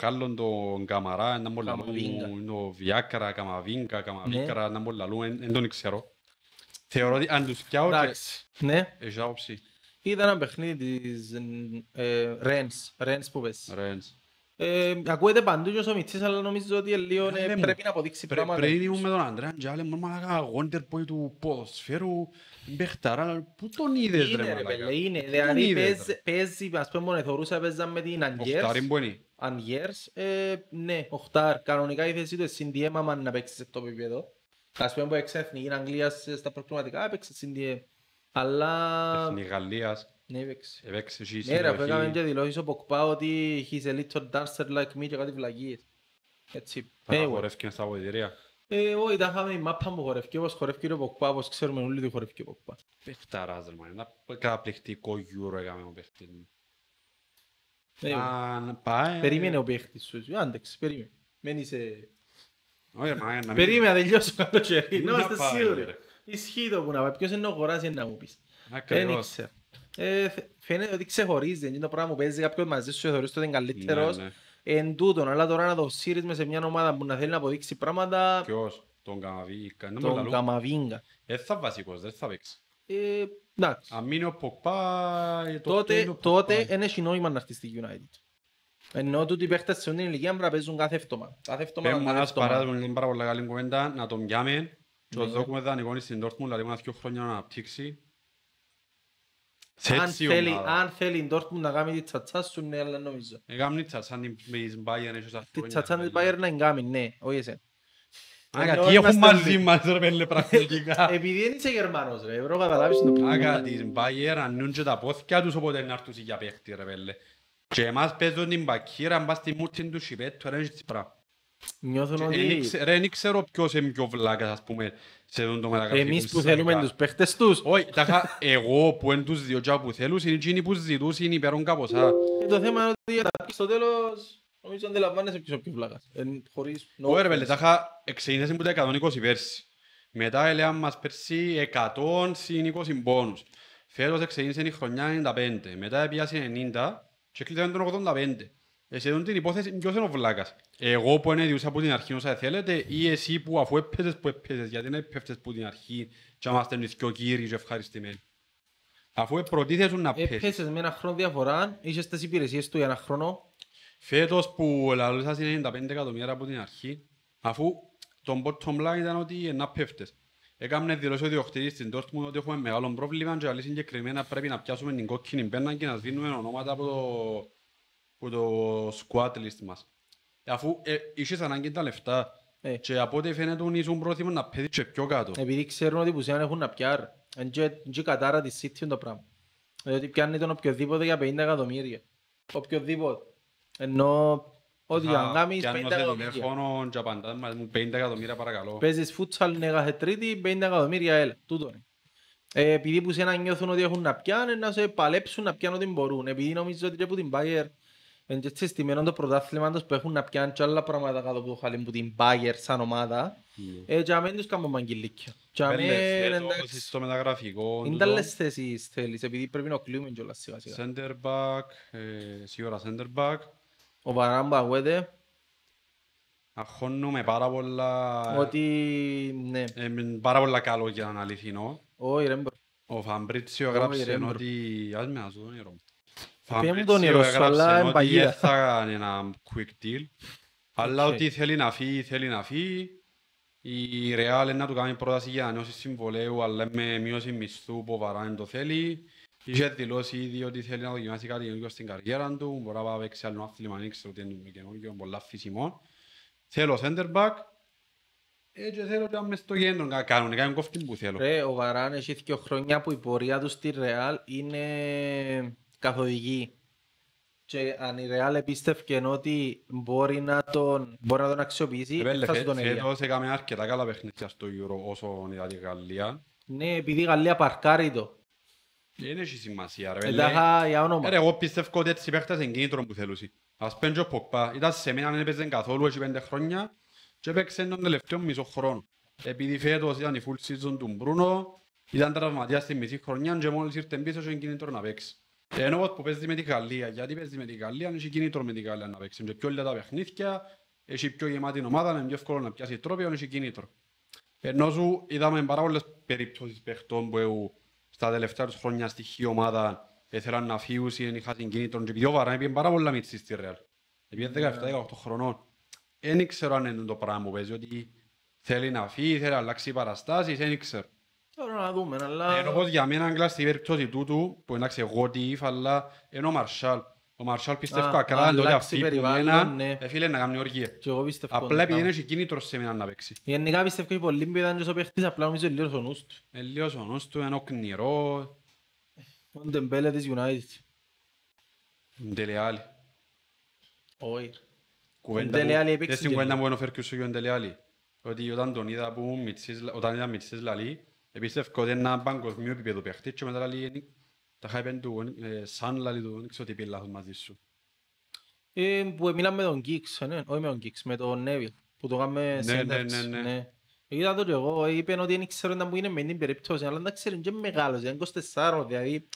Γάλλον τον Καμαρά, να μου Καμαβίγκα. λαλούν, το Βιάκρα, Καμαβίγκα, Ναι. Καμαβίκρα, να μου λαλούν, δεν τον ξέρω. Θεωρώ ότι αν τους πιάω και Εντάξει, ναι. έχεις άποψη; Είδα ένα παιχνίδι της ε, Ρένς, Ρένς που πες. Ρέντς. Ε, ακούγεται παντού και ο Σομιτσής, αλλά νομίζω ότι λίγο ε, Ρε μου, πρέπει να αποδείξει Πρέ- πράγματα. Πριν ήμουν με τον Αντρέα Τζάλε, μου μαλάκα γόντερ που του ποδοσφαίρου, μπέχταρα, πού τον είδες Είναι ρε ρε μαλάκα; πέλε, είναι. Πού Δηλαδή τον είδες, παίζει- ρε; παίζει, ας πούμε, μόνο θεωρούσα παίζαν με την Οχτάρι Ανγέρς. που είναι. Ανγέρς, ε, ναι, οχτάρ. Κανονικά η θέση του είναι CDM άμα να παίξει σε αυτό το επίπεδο. Ας πούμε που έξω εθνική Αγγλίας στα προκριματικά έπαιξε CDM. Αλλά... Εθνική Γαλλίας, Ναι, έπαιξε. έπαιξε εκεί Ναι ρε, αφού έκαμε συμμετοχή. και δηλώσεις ο Ποκπά ότι he's a little dancer like me και κάτι βλακείες. Έτσι. Anyway. Παραχωρεύκει στα βοηθηρία. Ε, όχι, τα είχαμε η μάπα που χορεύει, όπως χορεύει ο Ποκπά, όπως ξέρουμε όλοι ότι χορεύει ο Ποκπά. Παίχταρος ρε μάνα, ένα καταπληκτικό γιούρο έκαμε ο παίχτης μου. Ε, Αν πάει... Περίμενε ο παίχτης σου, άντεξε, περίμενε. Μένει σε... Όχι ρε μάνα, να μην... Περίμενε να τελειώσω καλοκαίρι, να Να είμαστε πάει, σίγουροι. ρε; Ισχύει το που να πάει, ποιος είναι ο αγοράζει να μου πεις. Δεν Ακριβώς. ήξερα. Ε, φαι- Φαίνεται ότι ξεχωρίζει, είναι το πράγμα που παίζει κάποιος μαζί σου, θεωρείς ότι είναι καλύτερος. Ναι, ναι. Εν τούτον, αλλά τώρα να το σύρεις μες σε μια ομάδα που να θέλει να αποδείξει πράγματα, Ποιος; Τον Καμαβίγκα. Δεν τον τον Καμαβίγκα. Δεν θα βασικός, δεν θα παίξει. Ε, εντάξει. Αν μείνει ο Ποκπά... ε, το Τότε, αυτό είναι ο τότε Ποκπά. δεν έχει νόημα να έρθει στη United. Ενώ τούτοι οι παίχτες σε την ηλικία πρέπει να παίζουν κάθε εβδομάδα. Κάθε εβδομάδα, Πέμπω κάθε ένας εβδομάδα. παράδειγμα, είναι πάρα πολύ καλή κουβέντα, να τον πιάμε και Ναι. τον δώκουμε δανεικό στην Dortmund, δηλαδή ένα δύο χρόνια να αναπτύξει. Σε Αν έτσι θέλει, ομάδα. αν θέλει η Dortmund να κάνει τη τσατσά σου, ναι, αλλά νομίζω. Έκαμε τσατσάν την της Bayern ίσως Τη χρόνια. τσατσά της Bayern να εγκάμει, ναι, όχι εσένα. Άκα, Ενώ τι έχουν είμαστε μαζί όλοι. μας ρε πέλε πραγματικά. Επειδή δεν είσαι Γερμανός ρε, πρέπει να καταλάβεις το πράγμα. Άκα, της Bayern αννούν και τα πόθηκια τους όποτε να έρθουν για παίχτη ρε πέλε. Και εμάς παίζουν την μπακύρα, αν πας στη μούτιν του σιπέτου, ρε έχεις πράγμα. Νιώθουν Και ότι εν ήξε- Ρε, δεν ξέρω ποιος είναι πιο βλάκας, ας πούμε, σε δουν το μεταγραφικό εμείς που σάκα. θέλουμε τους παίχτες τους, Όχι, τάχα, εγώ που είναι τους δύο τζά που θέλουν, είναι εκείνοι που ζητούν, υπέρουν κάπως. ε, το θέμα είναι ότι για τα στο τέλος νομίζω αντιλαμβάνεσαι ποιος είναι ο πιο βλάκας. Εν- Χωρίς... no Όχι ρε πέλε, offense. τάχα, εξεγίνεσαι που τα 120 πέρσι. Μετά έλεγαν μας πέρσι 100 συν 20 πόνους. Φέτος εξεγίνησε η χρονιά 95, μετά πιάσει 90 και κλείσαμε τον 85. Εσύ δουν την υπόθεση ποιος είναι ο βλάκας. Εγώ που είναι διούσα από την αρχή όσα θέλετε ή εσύ που αφού έπαιζες που έπαιζες γιατί δεν έπαιζες που την αρχή και είμαστε οι δυο κύριοι και ευχαριστημένοι. Αφού προτίθεσαι να παίζεις. Έπαιζες με ένα χρόνο διαφορά, είχες τις υπηρεσίες του για ένα χρόνο. Φέτος που λαλούσας είναι 95 εκατομμύρια από την αρχή, αφού το bottom line ήταν ότι να πέφτες. Έκαμε δηλώσεις ο διοκτήτης στην Dortmund ότι έχουμε μεγάλο πρόβλημα και άλλη συγκεκριμένα πρέπει να πιάσουμε την κόκκινη πένα και να σβήνουμε ονόματα από το, από το squad list μας. Ε, Αφού ε, είχες ανάγκη τα λεφτά Ε. και από ό,τι φαίνεται ότι ήσουν πρόθυμο να παίζεις και πιο κάτω. Επειδή ξέρουν ότι που σένα έχουν να πιάρουν. Εν και και η κατάρα της City είναι το πράγμα. Δηλαδή πιάνει τον οποιοδήποτε για 50 εκατομμύρια. Οποιοδήποτε. Ενώ ότι για να κάνεις 50 Πιάνω σε εκατομμύρια. τηλέφωνο και απαντάς μας μου 50 εκατομμύρια παρακαλώ. Παίζεις φούτσαλ ναι, κάθε τρίτη, 50 εκατομμύρια έλα. Τούτο είναι. Ε, επειδή που σένα νιώθουν ότι έχουν να πιάνουν, να σε παλέψουν να πιάνουν ό,τι μπορούν. Επειδή νομίζω ότι και από την Bayer είναι και συστημένο το πρωτάθλημα τους που έχουν να πιάνουν και άλλα πράγματα κάτω από το χαλί που την Bayer σαν ομάδα. Ε, και αμέν τους κάνουμε μαγγελίκια. Και αμέν, Πέλε, φέτος εντάξει, στο μεταγραφικό. είναι τούτο. τα άλλες θέσεις θέλεις, επειδή πρέπει να κλείουμε κιόλας σιγά σιγά. Center back, ε, σίγουρα center back. Ο Βαράν ακούεται Αγχώνουμε πάρα πολλά... ότι ναι, ε, μεν πάρα πολλά καλό για να 'ν αληθινό. όχι ρε bro. Ο Φαμπρίτσιο Όχι, έγραψε ρε, bro. ότι... Ας με ας το όνειρο μου. Πει μου το όνειρο σου, αλλά έγραψε είναι ότι παγίδα. δεν θα κάνει ένα quick deal. Αλλά Οκ. ότι θέλει να φύγει, θέλει να φύγει. Η Real είναι να του κάνει πρόταση για ανανέωση συμβολαίου, αλλά με μείωση μισθού που ο Βαράν το θέλει. Είχε δηλώσει ήδη ότι θέλει να δοκιμάσει κάτι καινούργιο στην καριέρα του. Μπορεί να πάει να παίξει άλλο άθλημα, δεν ξέρω τι είναι καινούργιο, πολλά φυσιμό. Θέλω center back. Ε, και θέλω και μες στο κέντρο να κάνουν, κάνουν κόφτη που θέλω. Ρε, ο Βαράν έχει δύο χρόνια που η πορεία του στη Ρεάλ είναι καθοδική. Και αν η Ρεάλ επίστευκε ότι μπορεί να τον, μπορεί να τον αξιοποιήσει, Ρέλε, θα σου τον έλεγε. φέτος έκαμε αρκετά καλά παιχνίδια στο Euro όσο είδα τη Γαλλία. Ναι, επειδή η Γαλλία παρκάρει το. Δεν έχει σημασία ρε Εντάχα για όνομα. Ε, ρε, εγώ πιστεύω ότι έτσι οι παίχτες είναι κίνητρο που θέλουν. Ας πέντε ο Ποκπά, ήταν σε μένα δεν έπαιζε καθόλου έτσι πέντε χρόνια και έπαιξε τον τελευταίο μισό χρόνο. Επειδή φέτος ήταν η full season του Μπρούνο, ήταν τραυματίας στη μισή χρονιά και μόλις ήρθε πίσω είχε κίνητρο να παίξει. Ενώ όπως που παίζει με τη Γαλλία, γιατί παίζει με τη Γαλλία, έχει κίνητρο με τη Γαλλία να παίξει. Και πιο λίγα τα παιχνίδια, έχει πιο γεμάτη ομάδα, είναι πιο εύκολο να πιάσει τρόπιο, έχει κίνητρο. Ενώ σου είδαμε πάρα πολλές περιπτώσεις παιχτών που έχουν στα τελευταία τους χρόνια στοιχεί ομάδα ήθελαν να φύγουν ή δεν είχαν κίνητρο και επειδή ο Βαράν πήγε πάρα πολλά μίτσι στη Ρεάλ. Πήγε 17-18 χρονών. Δεν ξέρω αν είναι το πράγμα που παίζει, ότι θέλει να φύγει, θέλει να αλλάξει παραστάσεις, δεν ξέρω. Τώρα να δούμε, αλλά... Ενώ πως για μένα έγκλα στην περίπτωση τούτου, που εντάξει εγώ τι είπα, αλλά είναι ο Μαρσάλ. Ο Μαρσάλ πιστεύω Α, ακράδαν το ότι αλλάξει αυτή που περιβάλλον, μένα, ναι. ε, φίλε να κάνει οργία. Και εγώ πιστεύω Απλά το επειδή δεν πράγμα. έχει κίνητρος σε μένα να παίξει. Γενικά πιστεύω ότι πολύ που ήταν και ο παίχτης, απλά νομίζω λίγος ο νους του. Ε, λίγος ο νους του, είναι οκνηρό, Ο Ντεμπέλε της United. ντελεάλι. Όχι. Κουβέντα Ντελε Αλli που- έπαιξε δεν στην και κουβέντα λίγο. που είναι ο Φερκιούσο και ο Ντελεάλι. Ότι όταν τον είδα που μιτσής, όταν ήταν μιτσής λαλή, επίστευκω ότι είναι ένα παγκοσμίο επίπεδο παίχτης και μετά λαλή, «Ε, τα χάιπεν του, ε, σαν λαλή του, δεν ξέρω τι πει λάθος μαζί σου. Ε, που μιλάμε με τον Giggs, ε, ναι, όχι με τον Giggs, με τον Neville, που το κάνουμε Ναι, ναι, centers, ναι, ναι. Είδα το και εγώ, είπε ότι δεν ξέρω να που είναι με την περίπτωση, αλλά δεν ξέρω, είναι και μεγάλος, είναι 24, δηλαδή,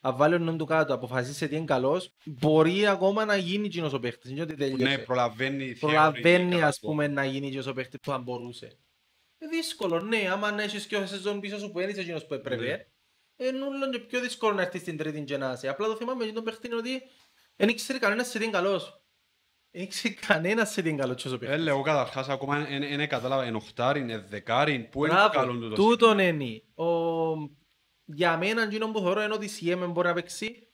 αν βάλει ο νου του κάτω, αποφασίσει ότι είναι καλός, μπορεί ακόμα να γίνει κοινός ο παίχτης, είναι ότι Ναι, τελειώσε. προλαβαίνει η Προλαβαίνει, θεωρητικά, ας πούμε, να γίνει κοινός ο παίχτης που θα μπορούσε. Ε, Δύσκολο, ναι, άμα αν έχεις και σεζόν πίσω σου που δεν είσαι εκείνος που Ναι. έπρεπε, είναι όλο και πιο δύσκολο να έρθεις στην τρίτη και να είσαι. Απλά το θέμα με τον παίχτη είναι ότι δεν ήξερε κανένας σε τι είναι καλός. Δεν ήξερε κανένας σε τι είναι καλός και όσο Ε, παίχτης. λέω καταρχάς ακόμα δεν κατάλαβα, είναι οχτάρι, είναι δεκάρι, πού είναι Μπράβο, καλό τούτος. τούτον είναι. Ο... Για μένα, εκείνο που θεωρώ είναι ότι η CM μπορεί να παίξει.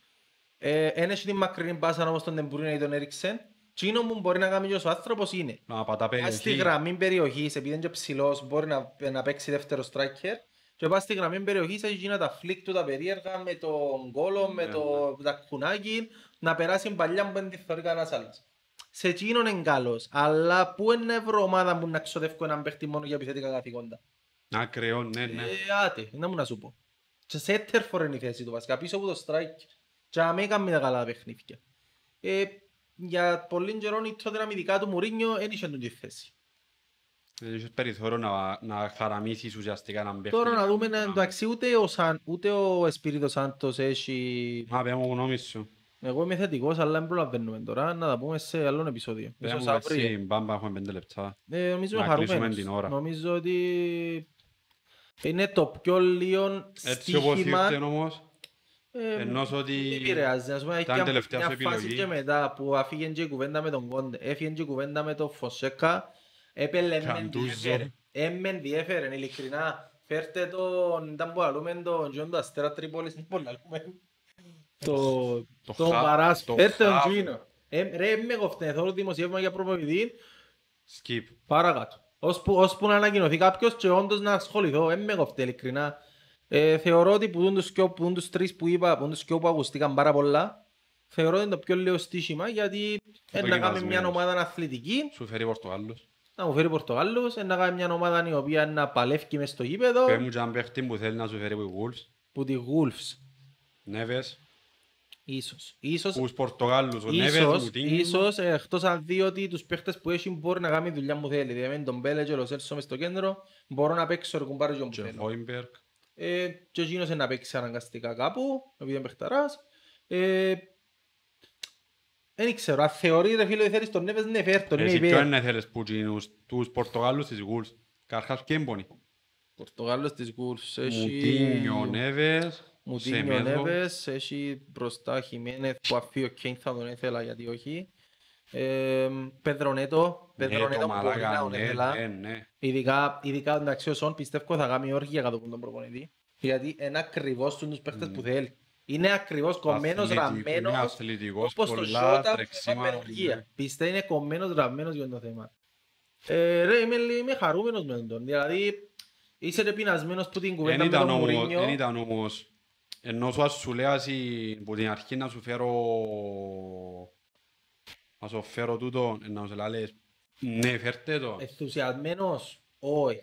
Ε, Εν έχει την μακρινή μπάσα όπως τον Τεμπρούινα ή τον Έριξεν. Εκείνο που μπορεί να κάνει και ο άνθρωπος είναι Να πατά Πας στη περιοχή. γραμμή περιοχής, επειδή είναι και ψηλός, μπορεί να, να παίξει δεύτερο striker και πας στη γραμμή περιοχής, έχει γίνει τα φλικ του τα περίεργα με τον γκόλο, με Ναι, το τα κουνάκι, να περάσει παλιά που δεν τη θεωρεί κανένας άλλος. Σε εκείνον είναι καλός, αλλά πού είναι βρω ομάδα που να ξοδεύω έναν παίχτη μόνο για επιθετικά καθήκοντα. Ακραίο, ναι, ναι. Ε, άτε, να μου να σου πω. Και σε έτερφορ είναι η θέση του βασικά, πίσω από το striker. Και αμέ έκαμε τα καλά παιχνίδια. Ε, για πολύ καιρό η τότε αμυντικά του Μουρίνιο δεν είχε τον τη θέση. Δεν έχεις περιθώριο να, να χαραμίσεις ουσιαστικά έναν παίχτη. Τώρα να δούμε, να- εντάξει, ούτε ο, Σαν, ούτε ο Εσπίριτο Σάντος έχει... Μα πέ μου γνώμη σου. Εγώ είμαι θετικός, αλλά δεν προλαβαίνουμε τώρα, να τα πούμε σε άλλο επεισόδιο. Πέ Ίσως μου αύριο. έτσι, μπάμπα, έχουμε πέντε λεπτά. Ε, νομίζω είμαι να κλείσουμε χαρούμενος. την ώρα. Νομίζω ότι είναι το πιο λίγο Έτσι όπως στοίχημα. ήρθε όμως, Ε, ενός ότι Δεν επηρεάζει, ας πούμε, έχει ήταν και τελευταία μια σου φάση επιλογή. και μετά που αφήγε και η κουβέντα με τον Κόντε, έφυγε και η κουβέντα με τον Φωσέκα, έπελε με Καντούζο. ενδιέφερε, ε, με ενδιέφερε, ειλικρινά, φέρτε τον, ήταν που λαλούμε τον Τζον του Αστέρα Τρίπολης, δεν μπορούμε να λαλούμε, το, Το τον χα- Παράς, το φέρτε τον χαφ. Τζίνο. Ε, Ρε, με κοφτέ, θέλω δημοσίευμα για προπονητή, skip. παρακάτω. Ώσπου, ώσπου να ανακοινωθεί κάποιος και όντως να ασχοληθώ, δεν με κοφτέ, ειλικρινά. Ε, θεωρώ ότι που δουν τους, δυο- που δουν τους τρεις που είπα, που δουν τους δυο που ακουστήκαν πάρα πολλά, θεωρώ ότι είναι το πιο λίγο στοίχημα γιατί ε, να κάνουμε μια Δοκιμασμένος. ομάδα αθλητική, Σου φέρει Πορτογάλος. να μου φέρει Πορτογάλους, ε, να κάνουμε μια ομάδα η οποία να παλεύει μες στο γήπεδο, Πέ μου και έναν παίχτη που θέλει να σου φέρει οι Wolves. που τη Wolves. Νέβες. Ίσως. Ίσως, Τους Πορτογάλους. Ο Νέβες, ίσως, Μουτίνιο. ίσως ε, εκτός αν δει ότι τους παίχτες που έχει μπορεί να κάνει δουλειά που θέλει. Δηλαδή με τον Μπέλε και ο Λοσέλσο μες στο κέντρο, μπορώ να παίξω ρεκουμπάρι και που Και θέλω. Χόιμπεργκ. Ε, και εκείνος είναι να παίξει αναγκαστικά κάπου, επειδή είναι παιχταράς. Ε, δεν ξέρω, αν θεωρείς ρε φίλε ότι θέλεις τον Νέβες, ναι φέρ τον, ναι Εσύ υπέρ. ποιον είναι θέλεις που γίνους τους Πορτογάλους της Wolves; Καρχάς ποιον πονεί; Πορτογάλος της Γουλς έχει... Μουτίνιο, Νέβες. Μουτίνιο Σεμέδο. Νέβες, έχει μπροστά Χιμένεθ που αφή ο Κέιν θα τον ήθελα γιατί όχι. Ε, Πεδρονέτο, Ναι, Πεδρονέτο το μπορεί να μαλάκα, τον ναι, ήθελα. ναι, ναι. Ειδικά, ειδικά εντάξει ο Σον πιστεύω θα κάνει όργια κάτω από τον προπονητή. Γιατί είναι ακριβώς τους παίχτες που θέλει. Είναι ακριβώς κομμένος, Αθλητικό, είναι ραμμένος, αθλητικός, όπως το πολλά Σότα που τρεξίματα, πάμε οργία. ναι. Πιστεύω είναι κομμένος, ραμμένος για το θέμα. Ε, ρε, είμαι, είμαι χαρούμενος με τον. Δηλαδή, είσαι ρε πεινασμένος που την Εν κουβέντα με ήταν τον όμως, Μουρίνιο. εν ήταν όμως, ενώ σου ας σου λέω εσύ που την αρχή να σου φέρω, να σου φέρω τούτο, να σου λες, ναι φέρτε το. Ενθουσιασμένος, όχι.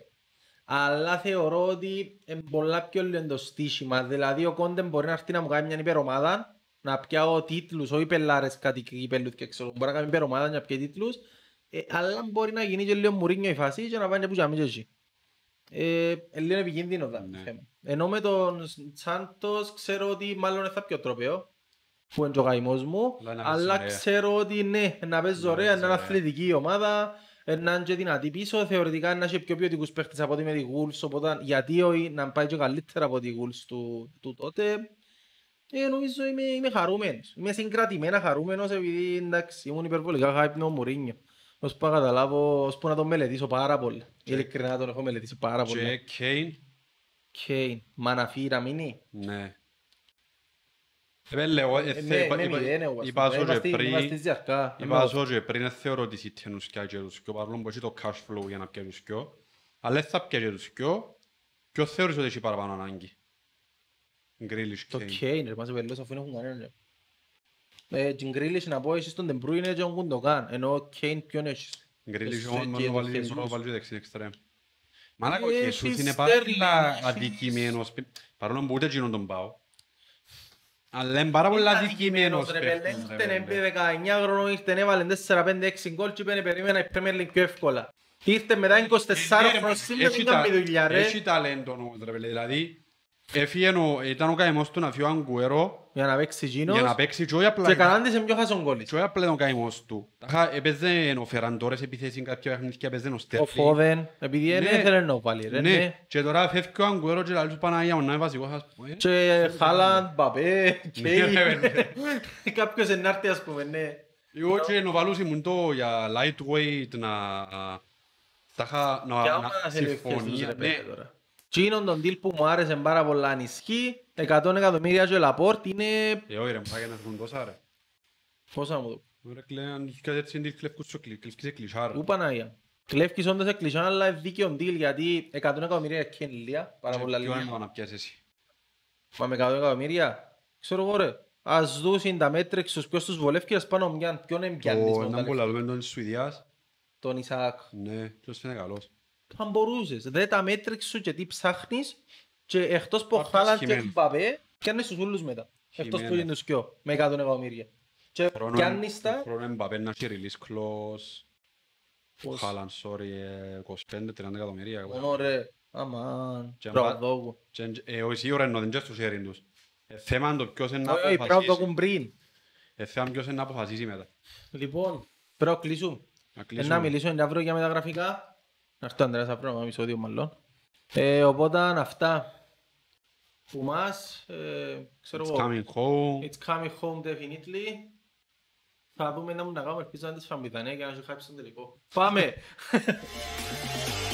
Αλλά θεωρώ ότι είναι πολλά πιο λίγο το στήσιμα. Δηλαδή ο Κόντε μπορεί να έρθει να μου κάνει μια υπερομάδα, να πιάω τίτλους, όχι πελάρες κάτι κύπελους και ξέρω, μπορεί να κάνει υπερομάδα να πιάει τίτλους, ε, αλλά μπορεί να γίνει και λίγο μουρίνιο η φάση και να πάει και που και αμέσως εκεί. Ε, ε, λίγο επικίνδυνο το Ναι. θέμα. Ενώ με τον Σάντος ξέρω ότι μάλλον θα πιο τρόπαιο, που είναι και ο καημός μου, Αλλά να παίζει αλλά ωραία. ξέρω ότι ναι, να παίζει Να ωραία, παίζει να είναι ωραία. αθλητική ομάδα, ε, να είναι και δυνατή πίσω, θεωρητικά να έχει πιο ποιοτικούς παίχτες από ότι με τη Wolves, οπότε γιατί όχι να πάει και καλύτερα από τη Wolves του, του τότε. Ε, νομίζω είμαι, είμαι χαρούμενος. Είμαι συγκρατημένα χαρούμενος επειδή εντάξει, ήμουν υπερβολικά hype με τον Μουρίνιο. Ώσπου να καταλάβω, ώσπου να τον μελετήσω πάρα πολύ. Ειλικρινά τον έχω μελετήσει πάρα Και πολύ. Κέιν, Κέιν, μαναφίρα μείνει. ναι. Ε, λέω, ε, Ε, θε- με- είπα- με είπα- μηδέν εγώ, ας είπα πούμε. σου και Είμαστε- πριν- είμαστε στη διαρκά. Είπα σου και πριν, δεν θεωρώ ότι η City είναι ουσκιά και τους δυο, παρόλο που έχει το cash flow για να πιάει τους δυο. Αλλά δεν θα πιάει και τους δυο. Ποιο θεωρείς ότι έχει παραπάνω ανάγκη. Γκρίλις Το Κέιν. Κέιν, ρε, μας βελός αφού δεν έχουν κανέναν. ρε. Ε, την Γκρίλις να πω έχεις τον Ντεμπρούινε και τον Κουντοκάν, ενώ ο Κέιν ποιον έχεις. Γκρίλις Εσύ όμως και μόνο το βάλει Χεσούς. μόνο βάλει και δεξί εξτρέμ. Μαλάκα, ο Ε, Χεσούς έχει είναι πάρα Sterling, πολλά έχει- αδικημένος. Παρόλο που ούτε εκείνον τον πάω. Αλλά είναι πάρα πολλά αδικημένος ρε, παίχτης, παιδί, ρε, ήρθε, παιδί. έμπαι 19 χρονών, ήρθε, έβαλε 4-5-6 γκολ και είπανε, περίμενα η Premier League πιο εύκολα. Ήρθε μετά 24 Ε, ναι, ρε, χρόνων, σήμερα έχει δεν τα- κάνει δουλειά ρε. Έχει ταλέντο όμως ρε παιδί, δηλαδή Έφυγε, ο- ήταν ο καημός του να φύγει ο Αγκουέρο Για να παίξει για να εκείνος παίξει και όχι απλά και κανάντησε πιο χάσον κόλλης. και όχι απλά ήταν ο καημός του. Τάχα έπαιζε ο Φεραντόρες επιθέσεις κάποια παιχνίδια έπαιζε ο Ο Στέρλινγκ. Φόδεν, επειδή δεν Ναι. ήθελε να το βάλει ρε, Ναι, ναι. και τώρα φεύγει ο Αγκουέρο και λέει του Παναγία μου να είναι βασικός ας πούμε. Και Χάλαντ, Μπαπέ, Ναι, ναι, ναι. και κάποιος ενάρτη ας πούμε, ναι. Εγώ και νοβαλούς ήμουν το για lightweight να... Τάχα να Και να άμα θέλει ο συμφωνεί. Χεσούς, ρε Ναι, παιδί τώρα. Τσίνον τον deal που μου άρεσε πάρα πολλά ανισχύ, 100 εκατομμύρια και Λαπόρτ είναι... Ε, όχι ρε, μου φάγε να φύγουν τόσα ρε. Πόσα μου το Ωραία, κλαίει, αν είχες έτσι είναι κλέφκους σου, κλε- κλέφκεις σε κλεισάρα. Πού Παναγία. Κλέφκεις όντως εκλεισόν, αλλά είναι δίκαιο deal γιατί 100 εκατομμύρια και είναι λίγα, πάρα Και πολλά ποιο είναι λίγα. να πιάσεις εσύ. Μα με 100 εκατομμύρια, ξέρω εγώ ρε. Ας δούσουν τα μέτρηξ στους ποιος τους βολεύει και ας πάνε ομοιάν. Ποιον εμπιάνεις Το με έναν τα που λεφτά. λαλούμε τον της Σουηδίας, Τον Ισαάκ. ναι, ποιος είναι καλός. Αν μπορούσες. Δε τα μέτρηξ σου και τι ψάχνεις και εκτός που Πάρ' χάλαν τους και Χιμένες. Μπαπέ, πιάνεις τους ούλους μετά. Εκτός που Χιμένες. είναι τους κοιό, με 100 εκατομμύρια. Και Χρόνο- πιάνεις τα... χρόνο Εμπαπέ να έχει release clause, Πώς; Χάλαν, sorry, ε, 25-30 εκατομμύρια. Μόνο ρε. Αμάν. Και αν Προδόγου. Και, ε, όχι σίγουρα εννοώ, δεν είναι στο sharing τους. Ε, θέμα είναι το ποιος είναι να Όχι, πρέπει να το αποφασίσει. έχουν πριν. Ε, θέμα ποιος είναι να αποφασίσει μετά. Λοιπόν, πρέπει να κλείσουμε. Να Ε, Να κλείσουμε. μιλήσουμε αύριο για μεταγραφικά. Να έρθει ο Ανδρέας αύριο με επεισόδιο μάλλον. Ε, οπότε αυτά που μας, ε, ξέρω It's εγώ, coming home. it's coming home definitely. Θα δούμε να μου να κάνουμε, ελπίζω να τις φάμε πιθανέ για να σου χάψει τον τελικό. Πάμε!